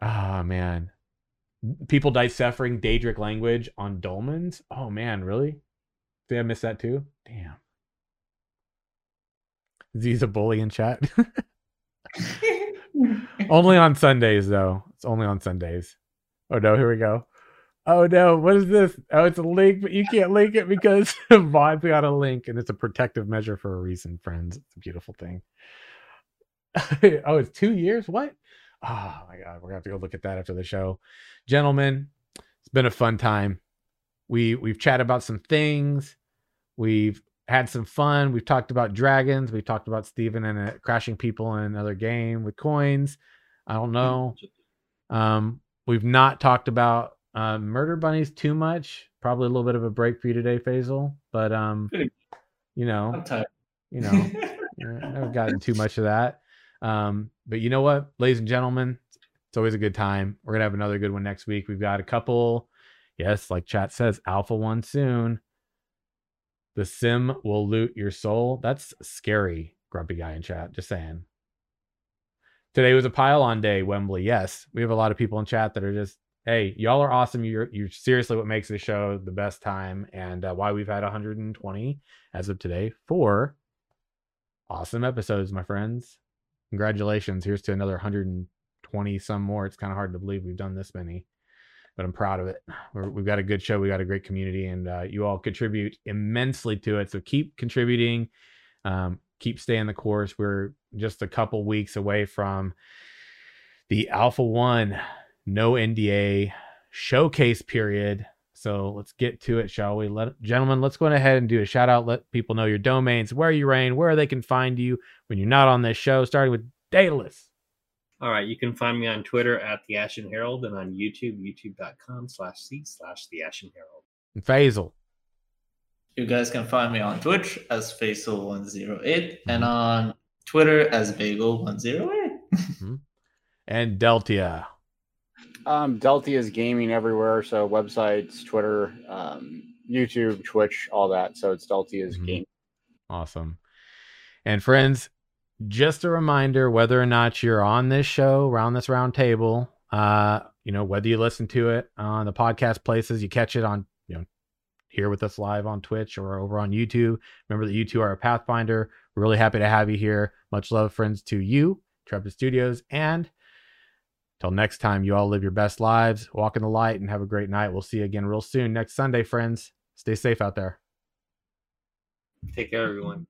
Speaker 1: Ah man, people die suffering Daedric language on dolmens. Oh man, really? Did I missed that too? Damn. Z's a bully in chat. only on Sundays though. It's only on Sundays. Oh no, here we go. Oh no, what is this? Oh, it's a link, but you can't link it because Vaughn got a link, and it's a protective measure for a reason, friends. It's a beautiful thing. oh, it's two years? What? Oh my god, we're gonna have to go look at that after the show. Gentlemen, it's been a fun time. We we've chatted about some things. We've had some fun. We've talked about dragons. We've talked about Steven and uh, crashing people in another game with coins. I don't know. Um, we've not talked about uh, murder bunnies too much. Probably a little bit of a break for you today, Faisal. But um, you know, you know, I haven't gotten too much of that. Um, but you know what, ladies and gentlemen, it's always a good time. We're gonna have another good one next week. We've got a couple, yes, like chat says, alpha one soon. The sim will loot your soul. That's scary, grumpy guy in chat. Just saying. Today was a pile on day, Wembley. Yes, we have a lot of people in chat that are just, hey, y'all are awesome. You're you're seriously what makes the show the best time, and uh, why we've had 120 as of today. Four awesome episodes, my friends. Congratulations. Here's to another 120 some more. It's kind of hard to believe we've done this many, but I'm proud of it. We're, we've got a good show. We got a great community, and uh, you all contribute immensely to it. So keep contributing. Um, keep staying the course. We're just a couple weeks away from the Alpha One no NDA showcase period. So let's get to it, shall we? Let gentlemen, let's go ahead and do a shout out. Let people know your domains, where you reign, where they can find you when you're not on this show. Starting with Daedalus.
Speaker 4: All right, you can find me on Twitter at the Ashen Herald and on YouTube, youtube.com slash c slash the Ashen Herald.
Speaker 1: And Faisal.
Speaker 3: You guys can find me on Twitch as Faisal108 and on Twitter as Bagel108.
Speaker 1: And Deltia.
Speaker 2: Um, Deltia is gaming everywhere, so websites, Twitter, um, YouTube, Twitch, all that. So it's Deltia is
Speaker 1: Mhm.
Speaker 2: gaming.
Speaker 1: Awesome. And friends, just a reminder whether or not you're on this show, around this round table, Uh, you know, whether you listen to it on the podcast places, you catch it on, you know, here with us live on Twitch or over on YouTube. Remember that you two are a Pathfinder. We're really happy to have you here. Much love, friends, to you, Trepid Studios. And till next time, you all live your best lives, walk in the light, and have a great night. We'll see you again real soon next Sunday, friends. Stay safe out there.
Speaker 4: Take care, everyone.